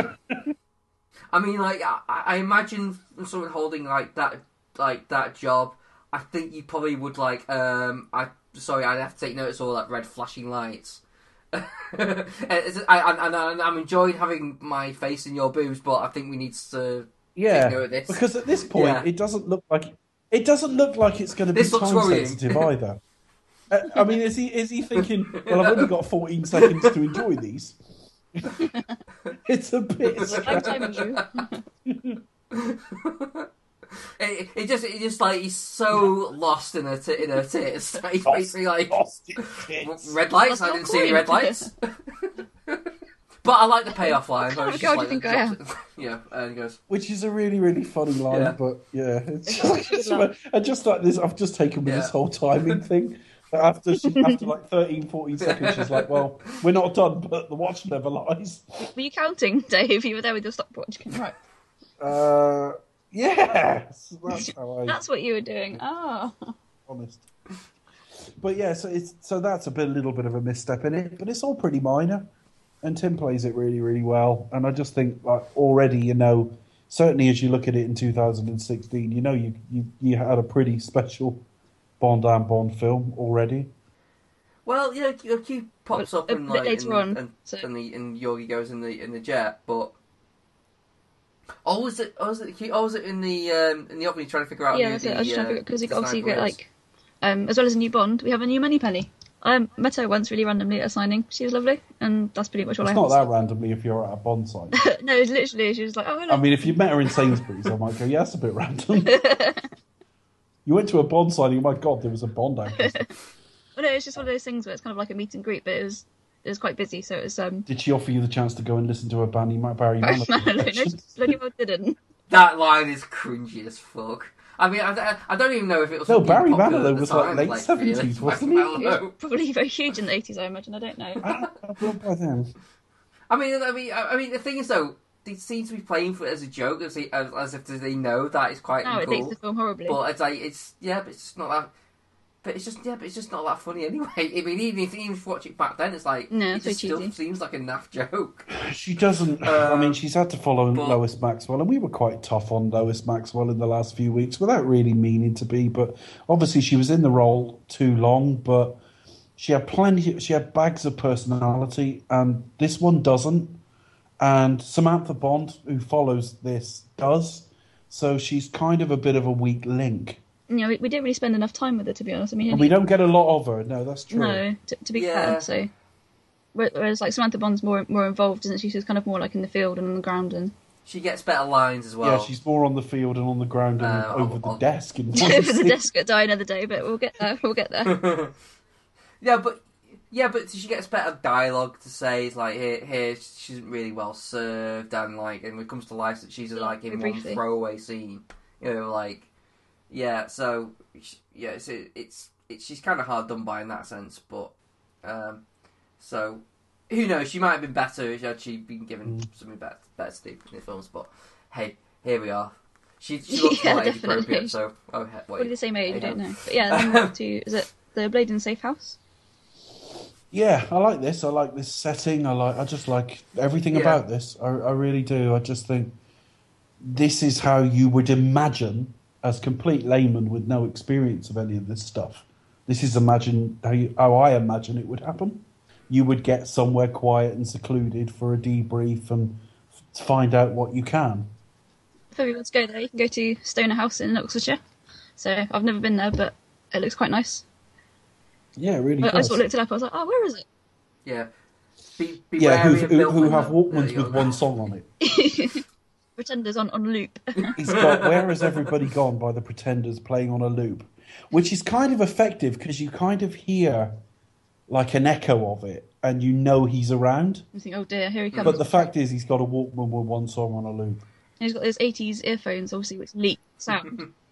I mean, like I, I imagine someone holding like that, like that job. I think you probably would like. Um, I sorry, I'd have to take notice of all that red flashing lights. And I, I, I, I'm enjoying having my face in your boobs, but I think we need to. yeah, Take note of this. because at this point, Yeah. it doesn't look like it doesn't look like it's going to be This looks time worrying. sensitive either. Uh, I mean, is he is he thinking? Well, I've only got 14 seconds to enjoy these. it's a bit. I'm timing you. It, it just, it just like he's so lost in her, t- in her tits. that He's basically like Lost in tits. red lights. That's I didn't see any red lights. but I like the payoff line. where What it's just like you think I drops it- Yeah, and he goes. Which is a really, really funny line, Yeah. but yeah, it's It's just, I just like this. I've just taken with this whole timing thing. After she, after like 13, 14 seconds, she's like, "Well, we're not done, but the watch never lies." Were you counting, Dave? You were there with your stopwatch. Right. Uh, yes, that's how I. That's what you were doing. Oh. honest. But yeah, so it's so that's a bit, little bit of a misstep in it, but it's all pretty minor, and Tim plays it really, really well. And I just think like already, you know, certainly as you look at it in 2016, you know, you you, you had a pretty special Bond and Bond film already. Well, yeah, Q Q pops Well, up a and like later and, on, and, so- and the and Yogi goes in the in the jet, but. Oh, was it? Oh, was it? Q- Oh, was it in the um, in the opening trying to figure out? yeah, who that's the, it. I was just trying to uh, figure because you the obviously sniper get like, um, as well as a new Bond, we have a new Moneypenny. I met her once really randomly at a signing. She was lovely, and that's pretty much all It's I not have. that randomly if you're at a Bond site. to say. no, it's literally she was like, oh hello. I mean, if you met her in Sainsbury's, I might go, yeah, that's a bit random. you went to a Bond signing, oh my god, there was a Bond actress. Well, no, it's just one of those things where it's kind of like a meet and greet, but it was it was quite busy, so it was um. Did she offer you the chance to go and listen to a Barry, Barry Barry Manilow Manilow. No, impression? bloody well didn't. That line is cringy as fuck. I mean, I, I don't even know if it was. No, Barry popular Manilow at the was, like, late really. 70s, wasn't he? Barry It was probably very huge in the eighties, I imagine. I don't know. Not by then. I mean, I mean, I I mean, the thing is though, they seem to be playing for it as a joke, as, they, as, as if they know that it's quite No, it cool. dates the film horribly. But it's like it's yeah, but it's just not that. But it's just yeah, but it's just not that funny anyway. I mean, even if, you watch it back then, it's like No, it it's so just still cheesy. seems like a naff joke. She doesn't. I mean, Um, she's had to follow but- Lois Maxwell, and we were quite tough on Lois Maxwell in the last few weeks without really meaning to be. But obviously, she was in the role too long. But she had plenty. She had bags of personality, and this one doesn't. And Samantha Bond, who follows this, does. So she's kind of a bit of a weak link. You know, we, we didn't really spend enough time with her, to be honest. I mean, we don't get a lot of her. No, that's true. no, to, to be Yeah. fair. So, whereas like Samantha Bond's more more involved, isn't she? She's kind of more like in the field and on the ground and She gets better lines as well. yeah, she's more on the field and on the ground and Uh, over on- the on- desk. In over the desk at Die Another Day. But we'll get there. We'll get there. yeah, but Yeah, but she gets better dialogue to say. It's like here, here she isn't really well served, and like, and when it comes to life, that she's like in very one briefly. throwaway scene. You know, like, yeah. So, yeah, it's it's, it's she's kind of hard done by in that sense, but um, so who knows? She might have been better if she had she been given something better, better to do in the films. But hey, here we are. She, she looks Yeah, more age appropriate, so oh, he- Probably the same age, Hey, I don't know. But yeah, then we're to is it the Blayden Safe House? Yeah, I like this. I like this setting. I like. I just like everything Yeah. about this. I, I really do. I just think this is how you would imagine, as complete layman with no experience of any of this stuff. This is imagine how you, how I imagine it would happen. You would get somewhere quiet and secluded for a debrief and f- find out what you can. If you want to go there, you can go to Stonor House in Oxfordshire. So I've never been there, but it looks quite nice. Yeah, it really I, I sort of looked it up. I was like, oh, where is it? Yeah. Be, be yeah, who, who, who have. Walkmans with one song on it. Pretenders on on loop. He's got Where Has Everybody Gone by the Pretenders playing on a loop, which is kind of effective because you kind of hear like an echo of it and you know he's around. you think, oh dear, here he comes. But the fact is, he's got a Walkman with one song on a loop. And he's got those 80s earphones, obviously, which leak sound.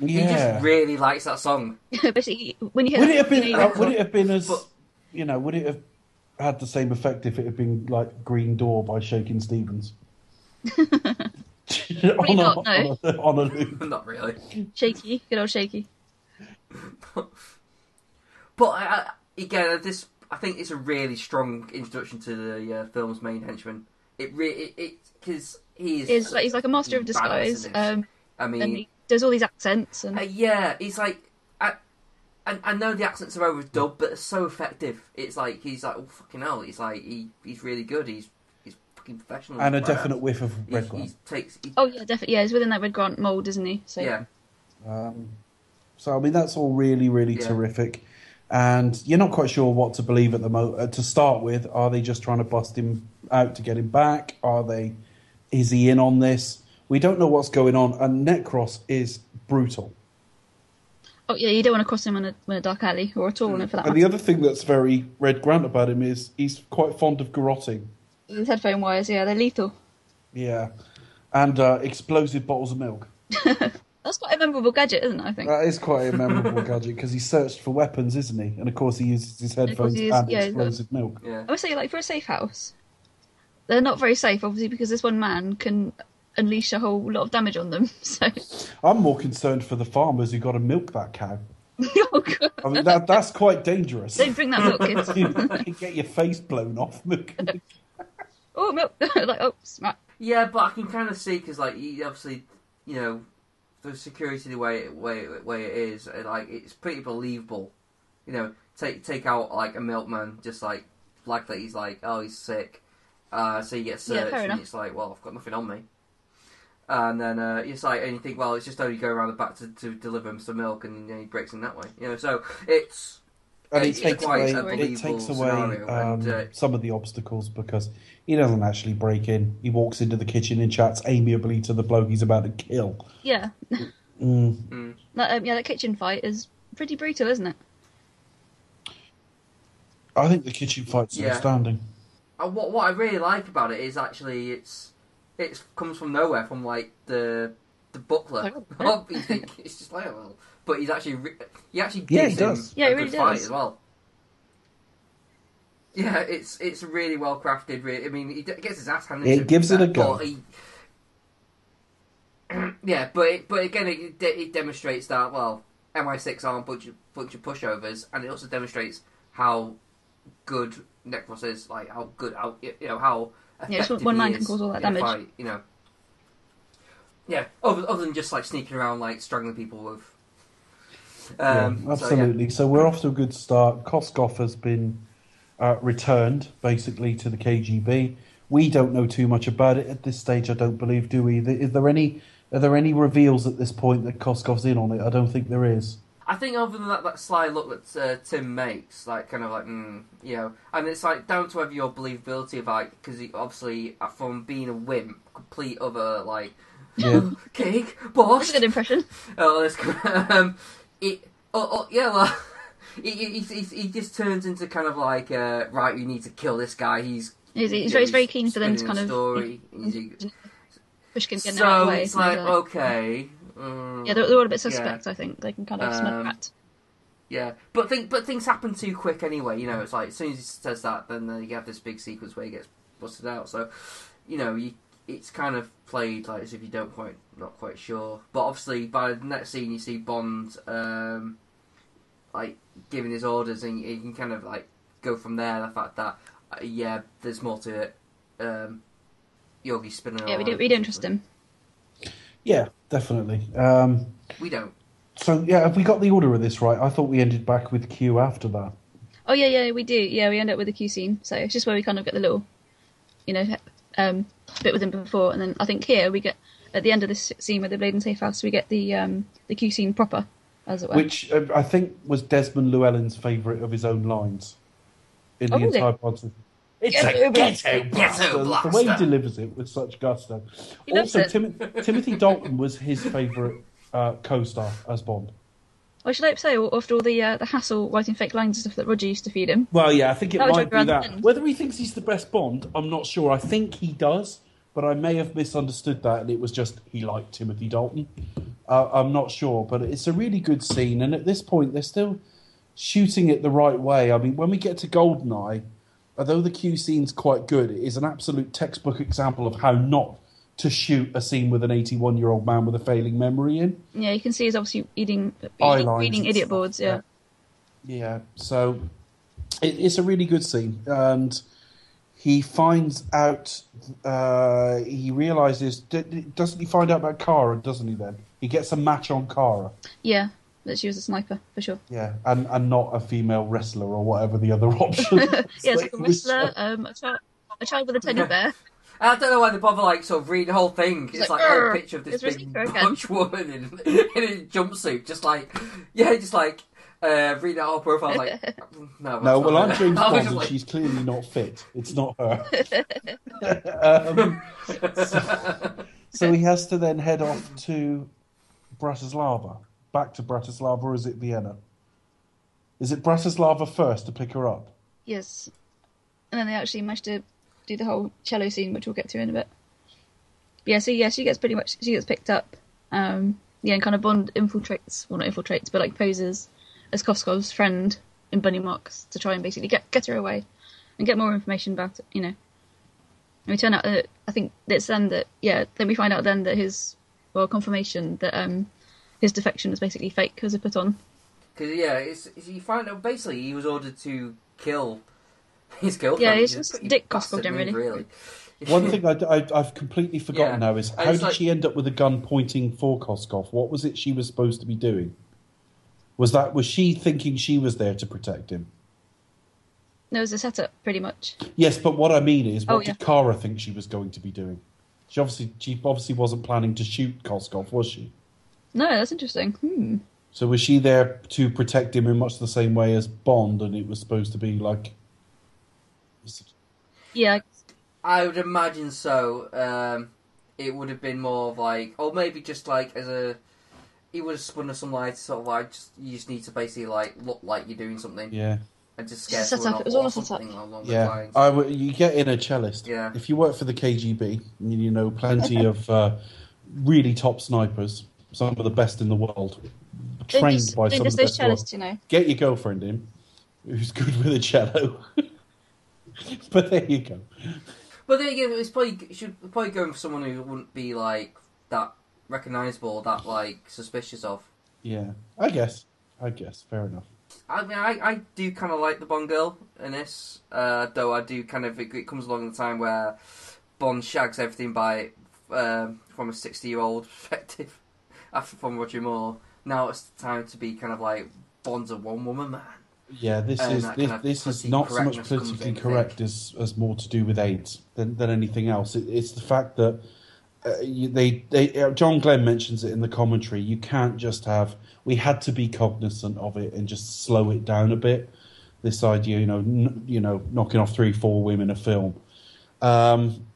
He Yeah. just really likes that song. Basically, when you hear Would that, it have been? Uh, would it have been as? But- You know, would it have had the same effect if it had been like Green Door by Shakin' Stevens? on, a, not, no. on, a, on a loop. Not really. shaky, good old shaky. But I, I, again, this I think it's a really strong introduction to the uh, film's main henchman. It really it because he is. He's like, he's like a master of disguise. Um, I mean, and he does all these accents. And Uh, yeah, he's like, I, I, I know the accents are overdubbed, but they're so effective. It's like he's like, oh fucking hell! He's like, he, he's really good. He's, he's fucking professional. And a Badass. definite whiff of He, Red he Grant. takes, he, oh yeah, definitely. Yeah, he's within that Red Grant mold, isn't he? So yeah, Um, so I mean, that's all really, really Yeah. terrific. And you're not quite sure what to believe at the moment. Uh, to start with, are they just trying to bust him out to get him back? Are they? Is he in on this? We don't know what's going on. And Necros is brutal. Oh yeah, you don't want to cross him in a, in a dark alley or at all, for that And the other thing that's very Red Grant about him is he's quite fond of garroting. His headphone wires, yeah, they're lethal. Yeah, and uh, explosive bottles of milk. That's quite a memorable gadget, isn't it? I think. That is quite a memorable gadget because he searched for weapons, isn't he? And of course, he uses his of course headphones he is- and yeah, he's explosive milk. yeah. I would say, like, for a safe house, they're not very safe, obviously, because this one man can unleash a whole lot of damage on them. So, I'm more concerned for the farmers who got to milk that cow. oh god, I mean, that that's quite dangerous. don't drink that milk, kids. you can get your face blown off milking. Oh, milk! like, oh, smack. Yeah, but I can kind of see because, like, he obviously, you know, the security the way it, way way it is, like, it's pretty believable. You know, take take out like a milkman, just like like that. He's like, oh, he's sick, uh, so you get Yeah, searched, fair and it's like, well, I've got nothing on me. And then uh, it's like, and you think, well, it's just only go around the back to, to deliver him some milk, and you know, he breaks in that way. You know, so it's And it takes quite away, it takes away um, and, uh, some of the obstacles because he doesn't actually break in. He walks into the kitchen and chats amiably to the bloke he's about to kill. Yeah, Mm. that, um, yeah, that kitchen fight is pretty brutal, isn't it? I think the kitchen fight's Yeah. outstanding. Uh, what what I really like about it is actually it's it comes from nowhere from like the the butler. Oh, you think it's just like well, but he's actually re- he actually Yeah, gives he him does. Yeah, a he good really fight does. as well. Yeah, it's it's really well crafted. Really, I mean, he gets his ass handed. It to him, gives it a go. he- yeah, but it, but again, it, it demonstrates that well, MI6 aren't a bunch of, bunch of pushovers, and it also demonstrates how good Necros is, like how good, how you know how Yeah, just one he man can cause all that damage. fight, you know. Yeah, other, other than just like sneaking around, like strangling people with. Um, yeah, so, absolutely. So, we're off to a good start. Koskov has been uh, returned, basically, to the KGB. We don't know too much about it at this stage. I don't believe, do we? Is there any? Are there any reveals at this point that Koskov's in on it? I don't think there is. I think other than that, that sly look that uh, Tim makes, like kind of like, mm, you know, and it's like down to whether your believability of like, because obviously uh, from being a wimp, complete other like, Yeah. cake, That's boss. a good impression. Oh, let's go. Um, it. Oh, oh, yeah. Well, he, he, he, he just turns into kind of like uh, right. You need to kill this guy. He's He's, he's, very, he's very keen for them to spinning kind a of story. He's- Pushkin getting out of so the way. it's and like they're okay. um, yeah, they're, they're all a bit yeah. suspect. I think they can kind of smell Um, that. Yeah, but think, but things happen too quick anyway. You know, it's like as soon as he says that, then uh, you have this big sequence where he gets busted out. So, you know, you, it's kind of played like as if you don't quite, not quite sure. But obviously, by the next scene, you see Bond, um, like giving his orders, and you can kind of like go from there. The fact that, uh, yeah, there's more to it. Um, Yogi spinning. Yeah, we don't, we don't trust him. Yeah, definitely. Um, We don't. so yeah, have we got the order of this right? I thought we ended back with Q after that. Oh yeah, yeah, we do. Yeah, we end up with the Q scene. So it's just where we kind of get the little, you know, um, bit with him before, and then I think here we get at the end of this scene with the Blayden Safe House, we get the um, the Q scene proper, as it were. Which uh, I think was Desmond Llewellyn's favourite of his own lines in Oh, the really? entire podcast. It's Ghetto a blaster. ghetto blaster. The way he delivers it with such gusto. He Also. Tim- Timothy Dalton was his favourite uh, co-star as Bond. I should hope so. After all the uh, the hassle writing fake lines and stuff that Roger used to feed him. Well, yeah, I think it That might be that. Whether he thinks he's the best Bond, I'm not sure. I think he does, but I may have misunderstood that, and it was just he liked Timothy Dalton. Uh, I'm not sure, but it's a really good scene, and at this point, they're still shooting it the right way. I mean, when we get to Goldeneye, although the Q scene's quite good, it is an absolute textbook example of how not to shoot a scene with an 81 year old man with a failing memory in. Yeah, you can see he's obviously eating eating, lines eating idiot stuff, boards. Yeah. Yeah, so it, it's a really good scene, and he finds out. Uh, he realizes, d- d- doesn't he find out about Kara? Doesn't he? Then he gets a match on Kara. yeah, that she was a sniper for sure. Yeah, and and not a female wrestler or whatever the other option. Yeah, it's like a It wrestler, um, a child, a child with a teddy bear. I don't know why they bother like sort of reading the whole thing. It's, It's like, like, a picture of this it's big Rosita bunch woman in, in a jumpsuit, just like yeah, just like uh, reading out her profile. Like no, No, well, I'm. James Bond, just and like- she's clearly not fit. It's not her. um, so, so he has to then head off to Bratislava. Back to Bratislava, or is it Vienna? Is it Bratislava first to pick her up? Yes, and then they actually managed to do the whole cello scene, which we'll get to in a bit. Yeah, so yeah, she gets pretty much she gets picked up. Um, yeah, and kind of Bond infiltrates, well not infiltrates, but like poses as Koskov's friend in Bunny Marks to try and basically get get her away and get more information about it. You know, and we turn out that I think it's then that yeah, then we find out then that his well confirmation that um his defection was basically fake because it put on. Because yeah, it's, you find out basically he was ordered to kill his girlfriend. Yeah, he's which just a Dick bastard Koskov generally. really. One thing I, have completely forgotten Yeah. now is how did like- she end up with a gun pointing for Koskov? What was it she was supposed to be doing? Was that was she thinking she was there to protect him? There was a setup, pretty much. Yes, but what I mean is, what Oh, yeah. did Kara think she was going to be doing? She obviously, she obviously wasn't planning to shoot Koskov, was she? No, that's interesting. Hmm. So was she there to protect him in much the same way as Bond, and it was supposed to be like, Yeah, I would imagine so. Um, it would have been more of like, or maybe just like as a, he would have spun us some light, sort of like just you just need to basically like look like you're doing something yeah, and just It's a scare setup. someone It was all or a setup. something yeah. lines. I w- you get in a cellist. Yeah. If you work for the KGB, you you know plenty of uh, really top snipers, some of the best in the world, trained just, by they're some of the those best. world. cellists, you know. Get your girlfriend in, who's good with a cello. but there you go. But then again, it's probably should probably going for someone who wouldn't be like that recognizable, that like suspicious of. Yeah, I guess. I guess. Fair enough. I mean, I, I do kind of like the Bond girl in this, uh, though I do kind of it, it comes along the time where Bond shags everything by um, from a sixty-year-old perspective. After from Roger Moore, now it's time to be kind of like Bond's a one-woman man. Yeah, this is this, kind of this is not so much politically correct as as more to do with AIDS than than anything else. It, it's the fact that uh, you, they they uh, John Glen mentions it in the commentary. You can't just have. We had to be cognizant of it and just slow it down a bit. This idea, you know, n- you know, knocking off three, four women a film. Um,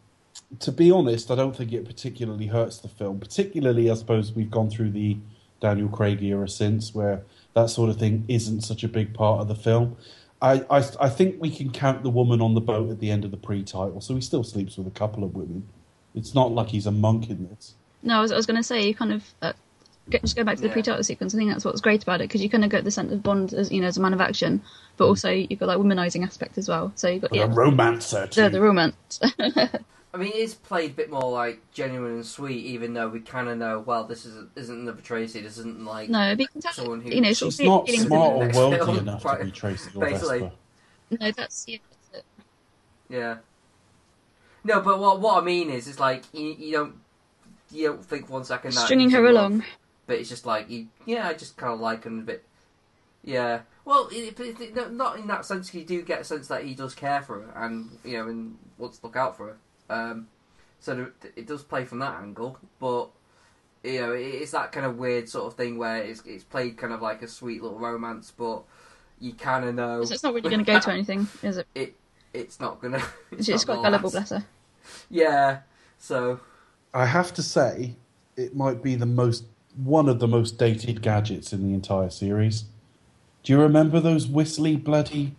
to be honest, I don't think it particularly hurts the film. Particularly, I suppose we've gone through the Daniel Craig era since, where that sort of thing isn't such a big part of the film. I, I, I think we can count the woman on the boat at the end of the pre-title, so he still sleeps with a couple of women. It's not like he's a monk in this. No, I was, I was going to say you kind of uh, go, just go back to the Yeah. pre-title sequence. I think that's what's great about it because you kind of get the sense of Bond as you know as a man of action, but also you've got that womanizing aspect as well. So you've got But yeah, a romancer too. the, the romance. I mean, it is played a bit more like genuine and sweet, even though we kind of know, well, this isn't, isn't another Tracy. This isn't like no, but you can tell someone who you know She's not smart or worldly film, enough to be Tracy or Basically. Vesper. No, that's yeah. That's it. Yeah. No, but what what I mean is, it's like you, you don't you don't think one second that Stringing her in love, along. but it's just like you, yeah, I just kind of like him a bit. Yeah. Well, it, it, it- not in that sense. You do get a sense that he does care for her, and you know, and wants to look out for her. Um, so there- it does play from that angle, but you know, it, it's that kind of weird sort of thing where it's it's played kind of like a sweet little romance, but you kind of know So it's not really going to go to anything, is it? it. It's not gonna. It's, She's not quite gonna gullible, last. bless her. Yeah. So I have to say, it might be the most one of the most dated gadgets in the entire series. Do you remember those whistly bloody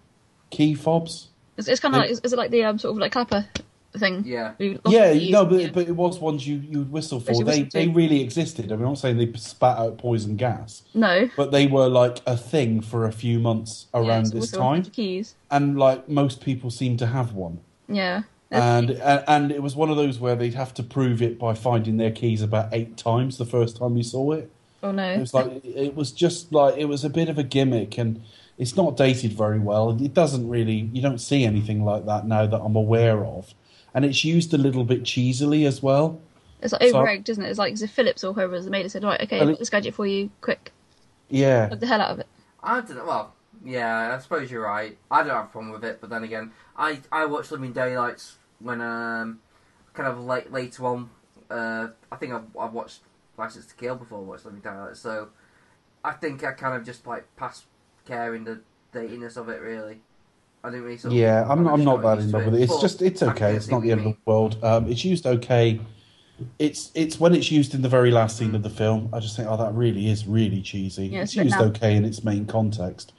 key fobs? It's, it's kind of like is, is it like the um, sort of like clapper thing? Yeah. Yeah, no, but yeah. but it was ones you you would whistle for. They whistle they really existed. I mean, I'm not saying they spat out poison gas, no. but they were like a thing for a few months Yeah, around it's this time, Keys. and like most people seem to have one. Yeah. and and and it was one of those where they'd have to prove it by finding their keys about eight times the first time you saw it. oh no. It was like it was just like it was a bit of a gimmick, and it's not dated very well. It doesn't really you don't see anything like that now that I'm aware of, and it's used a little bit cheesily as well. It's like So- over egged, isn't it? It's like as if Phillips or whoever's made it said, right, okay, Well, I've it- got this gadget for you, quick. Yeah, Plug the hell out of it. I don't know. Well, yeah, I suppose you're right. I don't have a problem with it, but then again, I I watched Living Daylights when um kind of late later on. Uh, I think I've, I've watched License to Kill before I watched Living Daylights, so I think I kind of just like passed caring the datiness of it. Really, I didn't really. Sort of, yeah. I'm I I'm not that in love with it. It's just it's okay. It's not the end of the world. Um, it's used okay. It's it's when it's used in the very last scene of the film. I just think, oh, that really is really cheesy. Yeah, it's it's used now. okay in its main context,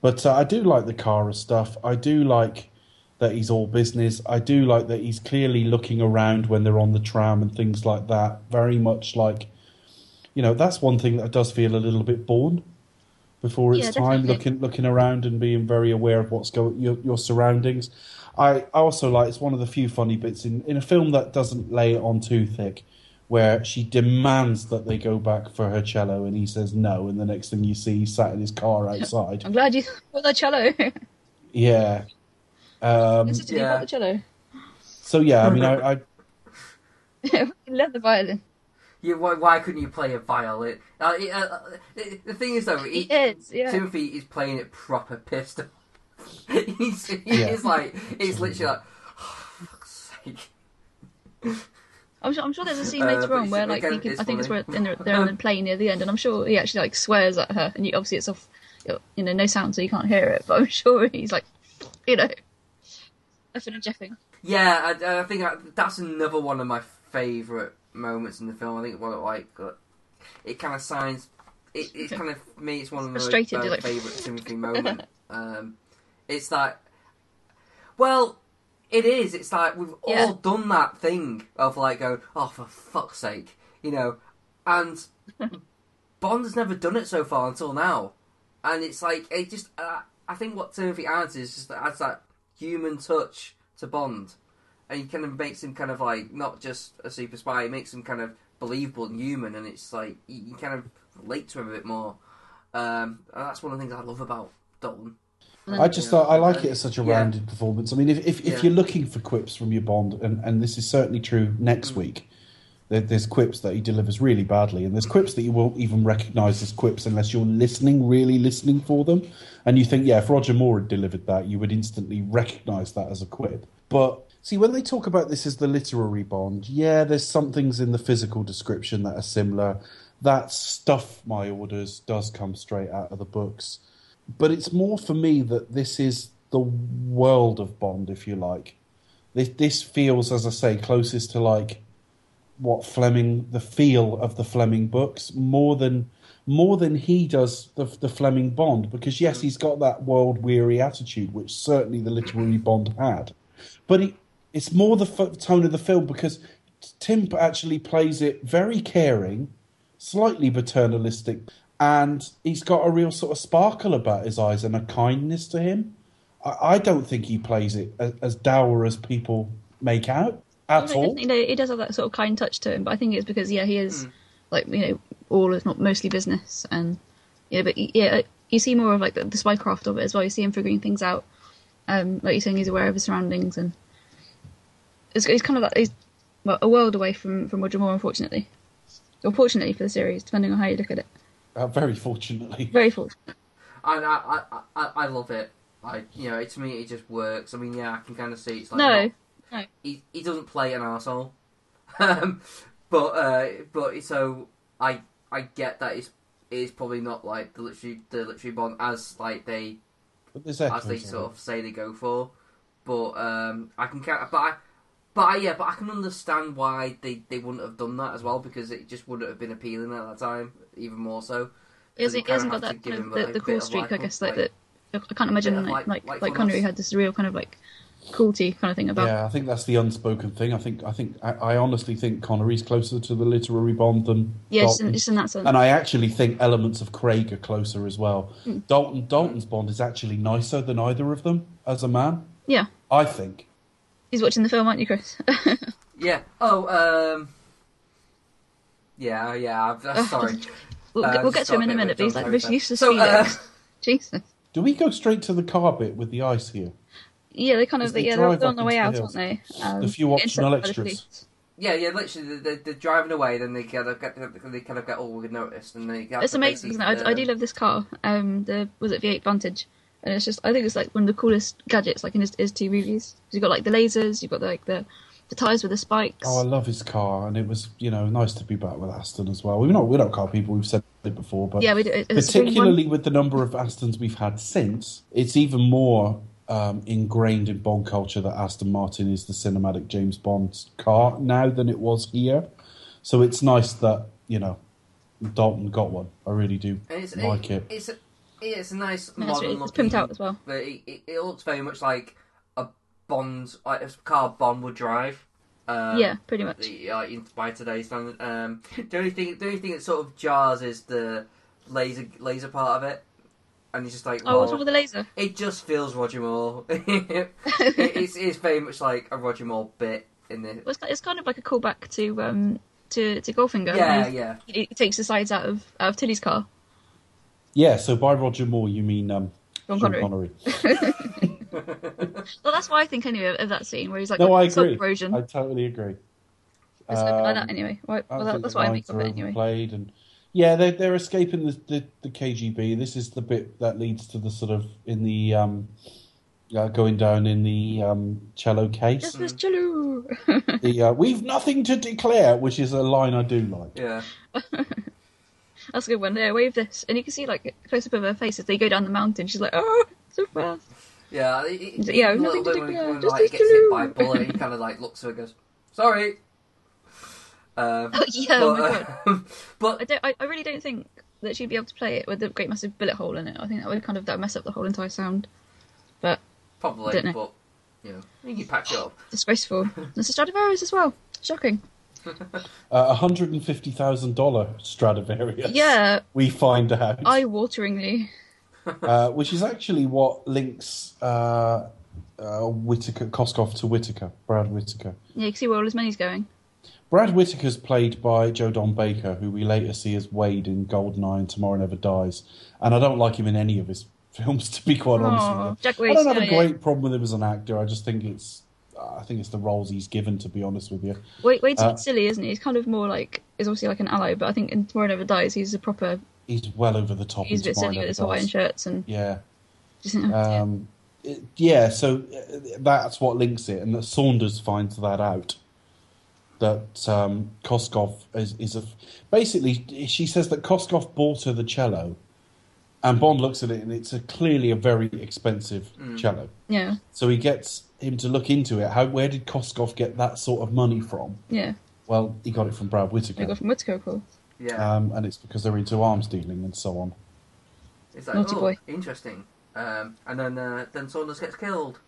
but uh, I do like the Kara stuff. I do like that he's all business. I do like that he's clearly looking around when they're on the tram and things like that. Very much like, you know, that's one thing that does feel a little bit Bourne before its Yeah, time, definitely. looking looking around and being very aware of what's going your your surroundings. I I also like it's one of the few funny bits in in a film that doesn't lay it on too thick, where she demands that they go back for her cello and he says no, and the next thing you see, he's sat in his car outside. I'm glad you bought the cello. yeah. Um, Listen to me Yeah. the cello. so yeah, I mean, I, I Love the violin. You, why, why couldn't you play a violin? Uh, it- uh, uh, the, the thing is, though, he, It is, yeah. Timothy is playing it proper pissed. he's, he Yeah. is like, it's literally like, oh, fuck's sake. I'm sure, I'm sure there's a scene Uh, later but on where, like, again, he can, I think it's where funny. in the, they're on the plane near the end, and I'm sure he actually like swears at her, and you, obviously it's off, you know, no sound, so you can't hear it. But I'm sure he's like, you know, effing and jeffing. Yeah, I, I think I, that's another one of my favourite moments in the film. I think one of like, uh, it kind of signs, it, it's kind of, me, it's one of my like- favourite Timothy moment. um, it's like, well, it is. It's like we've Yeah. all done that thing of like going, oh, for fuck's sake, you know, and Bond has never done it so far until now, and it's like it just. Uh, I think what Timothy adds is just adds that human touch to Bond, and he kind of makes him kind of like not just a super spy. He makes him kind of believable and human, and it's like you, you kind of relate to him a bit more. Um, and that's one of the things I love about Dalton. I just Yeah. thought I like it as such a Yeah. rounded performance. I mean, if if, if Yeah. you're looking for quips from your Bond, and, and this is certainly true next Mm. week, there, there's quips that he delivers really badly, and there's quips that you won't even recognise as quips unless you're listening, really listening for them. And you think, yeah, if Roger Moore had delivered that, you would instantly recognise that as a quip. But see, when they talk about this as the literary Bond, yeah, there's some things in the physical description that are similar. That stuff, my orders, does come straight out of the books but it's more for me that this is the world of Bond, if you like. This this feels, as I say, closest to like what Fleming, the feel of the Fleming books, more than more than he does the, the Fleming Bond because yes, mm. he's got that world weary attitude, which certainly the literary Bond had, but he, it's more the f- tone of the film because Tim actually plays it very caring, slightly paternalistic, and he's got a real sort of sparkle about his eyes and a kindness to him. I, I don't think he plays it as, as dour as people make out at Like, all. You know, he does have that sort of kind touch to him, but I think it's because yeah, he is like you know all if not mostly business, and yeah, but yeah, you see more of like the, the spycraft of it as well. You see him figuring things out. Um, like you're saying, he's aware of his surroundings, and it's, it's kind of like he's well a world away from from Roger Moore, unfortunately, or fortunately for the series, depending on how you look at it. Uh, very fortunately. Very fortunate. And I, I, I, I love it. I, you know, to me, it just works. I mean, yeah, I can kind of see it's like No, not- no. he he doesn't play an asshole, um, but uh, but so I I get that it's it's probably not like the literary the literary bond as like they as they sort of say they go for. But um, I can count, but I, but I, yeah, but I can understand why they, they wouldn't have done that as well because it just wouldn't have been appealing at that time, even more so. He hasn't, you he hasn't got that kind of the, a the cool of streak, I guess. Like, like- that, I can't imagine like like- like, like like Connery had this real kind of like cruelty kind of thing about. Yeah, I think that's the unspoken thing. I think I think I, I honestly think Connery's closer to the literary Bond than Yeah, just in, Dalton. just in that sense. and I actually think elements of Craig are closer as well. Hmm. Dalton Dalton's Bond is actually nicer than either of them as a man. Yeah, I think. He's watching the film, aren't you, Chris? Yeah. Oh, um. Yeah, yeah. I'm, I'm sorry. we'll, Uh, get, we'll get to him in a a minute, of but he's like jump the most useless So, uh. Jesus. Do we go straight to the car bit with the ice here? Yeah, they kind of they yeah they're, they're on the way into out, the aren't they? Um, The few optional intercepted by the extras. Yeah, yeah. Literally, they're, they're driving away, then they kind of get they kind of get all we noticed, and they. Have It's amazing, isn't it? I, I uh, do love this car. Um, the was it V8 Vantage, and it's just I think it's like one of the coolest gadgets like in his, his two movies. You've got like the lasers, you've got like the the tires with the spikes. Oh, I love his car, and it was you know nice to be back with Aston as well. We're not we're not car people. We've said it before, but yeah, we do. It's a spring one. particularly with the number of Astons we've had since, it's even more um, ingrained in Bond culture that Aston Martin is the cinematic James Bond car now than it was here. So it's nice that you know Dalton got one. I really do It's, like it. It's a, it's a nice No, modern it's pimped out as well. But it, it, it looks very much like a Bond, like a car Bond would drive. Um, yeah, pretty much. the- uh, by today's standard. Um, the only thing, the only thing that sort of jars is the laser laser part of it, and it's just like, Oh, what's wrong with the laser? it just feels Roger Moore. it, it's, it's very much like a Roger Moore bit in the. Well, it's, it's kind of like a callback to um to to Goldfinger. Yeah, yeah. He, he takes the sides out of out of Tilly's car. Yeah. So by Roger Moore, you mean um, Sean Sean Connery. Connery? Well, that's why I think anyway of, of that scene where he's like, No, I agree. erosion. I totally agree. It's something like Um, that anyway. Well, I well, that, think that's the what I lines make of are it anyway. overplayed and yeah, they're they're escaping the, the the KGB. This is the bit that leads to the sort of in the um, uh, going down in the um, cello case. Just this cello. the uh, we've nothing to declare, which is a line I do like. Yeah. That's a good one. Yeah, wave this, and you can see like close up of her face as they go down the mountain. She's like, "Oh, so fast." Yeah, Yeah, nothing to bit when, declare, when just like, gets hit by a bullet, he kind of like looks at her and goes, "Sorry." Um, Oh yeah, oh my but, god. um, but I don't. I, I really don't think that she'd be able to play it with the great massive bullet hole in it. I think that would kind of that would mess up the whole entire sound. But probably, but you know, you patch it up. disgraceful. There's a Stradivarius as well. Shocking. A hundred and fifty thousand dollar Stradivarius. Yeah, we find out, eye-wateringly. uh, which is actually what links uh, uh, Whitaker Koskov to Whitaker, Brad Whitaker. Yeah, you can see where all his money's going. Brad Whitaker's played by Joe Don Baker, who we later see as Wade in Goldeneye and Tomorrow Never Dies. And I don't like him in any of his films, to be quite honest with you. Jack I don't have a great problem with him as an actor. I just think it's, I think it's the roles he's given, to be honest with you. Wade, Wade's a Uh, bit silly, isn't he? He's kind of more like is obviously like an ally, but I think in Tomorrow Never Dies, he's a proper. He's well over the top. He's a bit silly with his Hawaiian Dies. shirts and Yeah. just, you know, Um, it- yeah, so uh, that's what links it, and that Saunders finds that out. That um, Koskov is, is a basically she says that Koskov bought her the cello, and Bond looks at it and it's a, clearly a very expensive cello. yeah, So he gets him to look into it. How where did Koskov get that sort of money from? yeah. Well, he got it from Brad Whitaker. I got from Whitaker, of course. Yeah. um, and it's because they're into arms dealing and so on. It's like, Naughty oh, boy. interesting. Um, and then uh, then Saunders gets killed.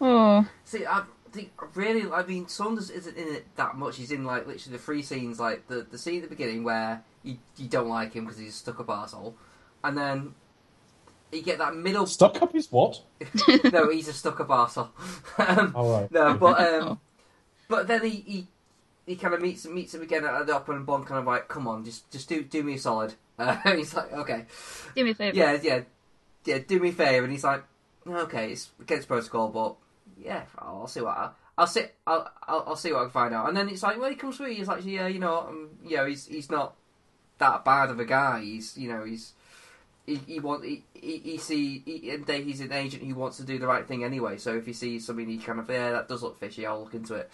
Oh, See, I think really, I mean, Saunders isn't in it that much. He's in like literally the three scenes, like the the scene at the beginning where you you don't like him because he's a stuck up arsehole, and then you get that middle. Stuck up is what? no, he's a stuck up arsehole. um, All right. no, but um, but then he he, he kind of meets meets him again at the opera, and Bond kind of like, come on, just just do do me a solid. Uh, he's like, okay, do me a favour. yeah, yeah, yeah, do me a favour, and he's like, okay, it's against protocol, but yeah, I'll, I'll see what I, I'll see. I'll, I'll I'll see what I can find out. And then it's like, when he comes through, he's like, yeah, you know, um, you know, he's he's not that bad of a guy. He's you know, he's he he want he he, he see he, and they- he's an agent who wants to do the right thing anyway. So if he sees something, he kind of yeah, that does look fishy. I'll look into it.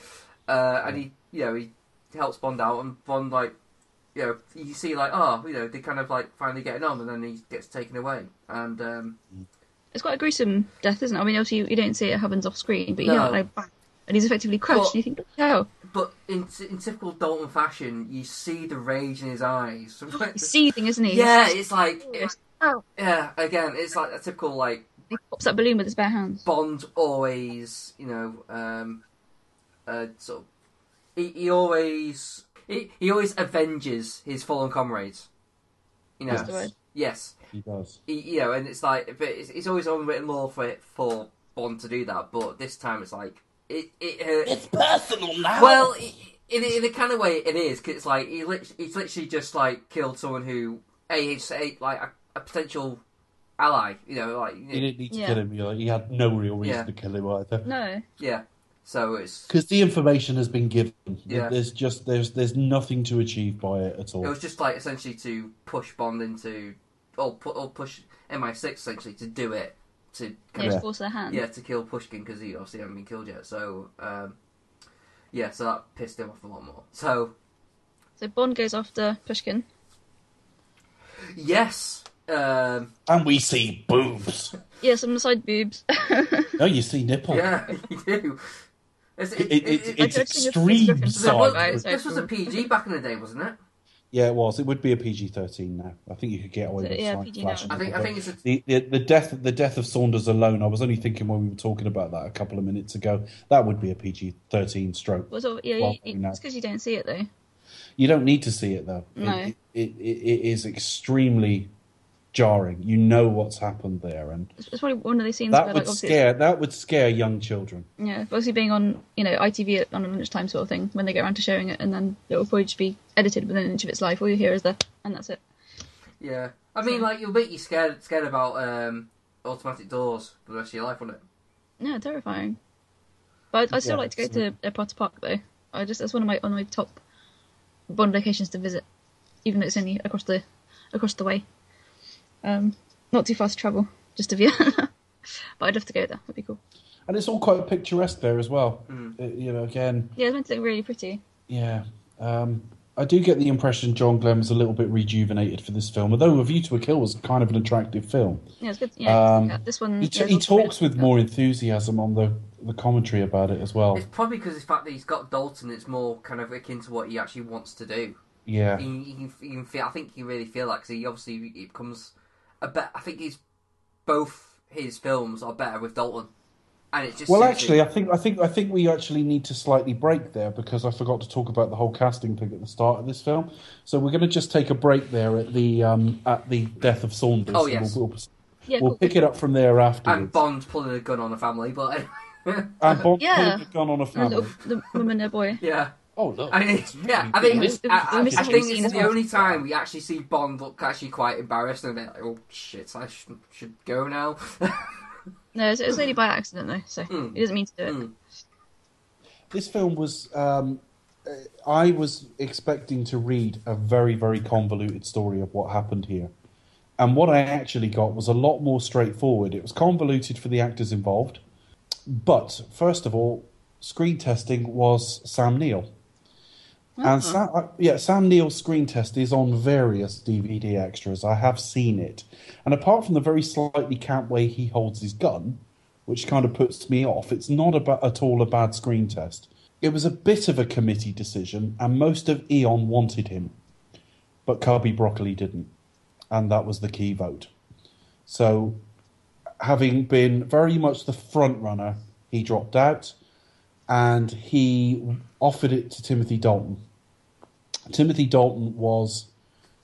Uh, and he you know he helps Bond out, and Bond like. You know, you see, like, oh, you know, they kind of like finally getting on, and then he gets taken away, and um, It's quite a gruesome death, isn't it? I mean, obviously you, you don't see it happens off screen, but you No. know, like, bang, and he's effectively crushed. But- and you think, how? But in, in typical Dalton fashion, you see the rage in his eyes. He's seething, isn't he? yeah, it's like It's- oh. yeah. Again, it's like a typical like He pops that balloon with his bare hands. Bond always, you know, um, uh, sort of. He, he always he, he always avenges his fallen comrades. You know, That's the word. yes, He does. he, you know, and it's like, but it's, it's always unwritten law for for Bond to do that. But this time, it's like it it. Uh, It's personal now. Well, i- in, in a kind of way, it is because it's like he lit- he's literally just like killed someone who a he's a, like a, a potential ally. You know, like he didn't need to Yeah. kill him. you know, He had no real reason Yeah. to kill him either. No. yeah. So it's Because the information has been given. Yeah. There's just there's there's nothing to achieve by it at all. it was just like essentially to push Bond into or put or push MI6 essentially to do it to kind Yeah, Yeah. force their hand. yeah to kill Pushkin because he obviously hasn't been killed yet. So um, yeah, so that pissed him off a lot more. So So Bond goes after Pushkin. yes. Um, And we see boobs. Yeah, some side boobs. no, you see nipple. yeah, you do. It's, It, it, it, I it's it's extreme different to So that what- guy, side. so- this was a PG back in the day, wasn't it? Yeah, it was. It would be a PG thirteen now. I think you could get away So, with yeah, PG flashing now. I think I think it's a, the, the the death the death of Saunders alone. I was only thinking when we were talking about that a couple of minutes ago. That would be a PG thirteen stroke. Well, sort of, yeah, Well, you, you, it's because you don't see it though. You don't need to see it though. No. It, it, it, it is extremely jarring. You know what's happened there, and It's, it's probably one of those scenes that where, would like, obviously, scare that would scare young children. yeah, obviously being on, you know, ITV at, on a lunchtime sort of thing when they get around to showing it, and then it will probably just be edited within an inch of its life. All you hear is the, and that's it. yeah. I mean, like you'll make you scared scared about um, automatic doors for the rest of your life, wouldn't it? Yeah, terrifying. But I, I still Yeah, like to go so- to Prater Park though. I just that's one of my on my top Bond locations to visit, even though it's only across the across the way. Um, not too fast to travel, just to view. but I'd love to go there. That'd be cool. And it's all quite picturesque there as well. Mm. Uh, you know, again, Yeah, it's meant to look really pretty. Yeah. Um, I do get the impression John Glen was a little bit rejuvenated for this film, although A View to a Kill was kind of an attractive film. Yeah, it's good. Yeah, Um, yeah, this one. He, yeah, he it's all talks with more enthusiasm on the, the commentary about it as well. It's probably because the fact that he's got Dalton. It's more kind of akin to what he actually wants to do. Yeah. He, he, can, he can feel. I think he really feel like 'cause he obviously it becomes a bet. I think he's both his films are better with Dalton, and it just Well, actually, him. I think I think I think we actually need to slightly break there because I forgot to talk about the whole casting thing at the start of this film. So we're going to just take a break there at the um, at the death of Saunders. Oh, yes. we'll, we'll, Yeah, we'll cool. pick it up from there afterwards. and Bond pulling a gun on a family, but And Bond Yeah. putting a gun on a family. little, the woman and a boy. yeah. Oh look! I mean, yeah, I think, big. It was- I, I, it was I a think it's the only time we actually see Bond look actually quite embarrassed and a bit like, oh shit, I should, should go now. No, it's, it's only by accident though, so Mm. he doesn't mean to do it. Mm. This film was. Um, uh, I was expecting to read a very, very convoluted story of what happened here. And what I actually got was a lot more straightforward. It was convoluted for the actors involved. But, first of all, screen testing was Sam Neill. And Sam, uh, yeah, Sam Neill's screen test is on various DVD extras. I have seen it. And apart from the very slightly camp way he holds his gun, which kind of puts me off, it's not about, at all a bad screen test. it was a bit of a committee decision, and most of Eon wanted him, but Cubby Broccoli didn't, and that was the key vote. So, having been very much the front runner, he dropped out, and he offered it to Timothy Dalton. Timothy Dalton was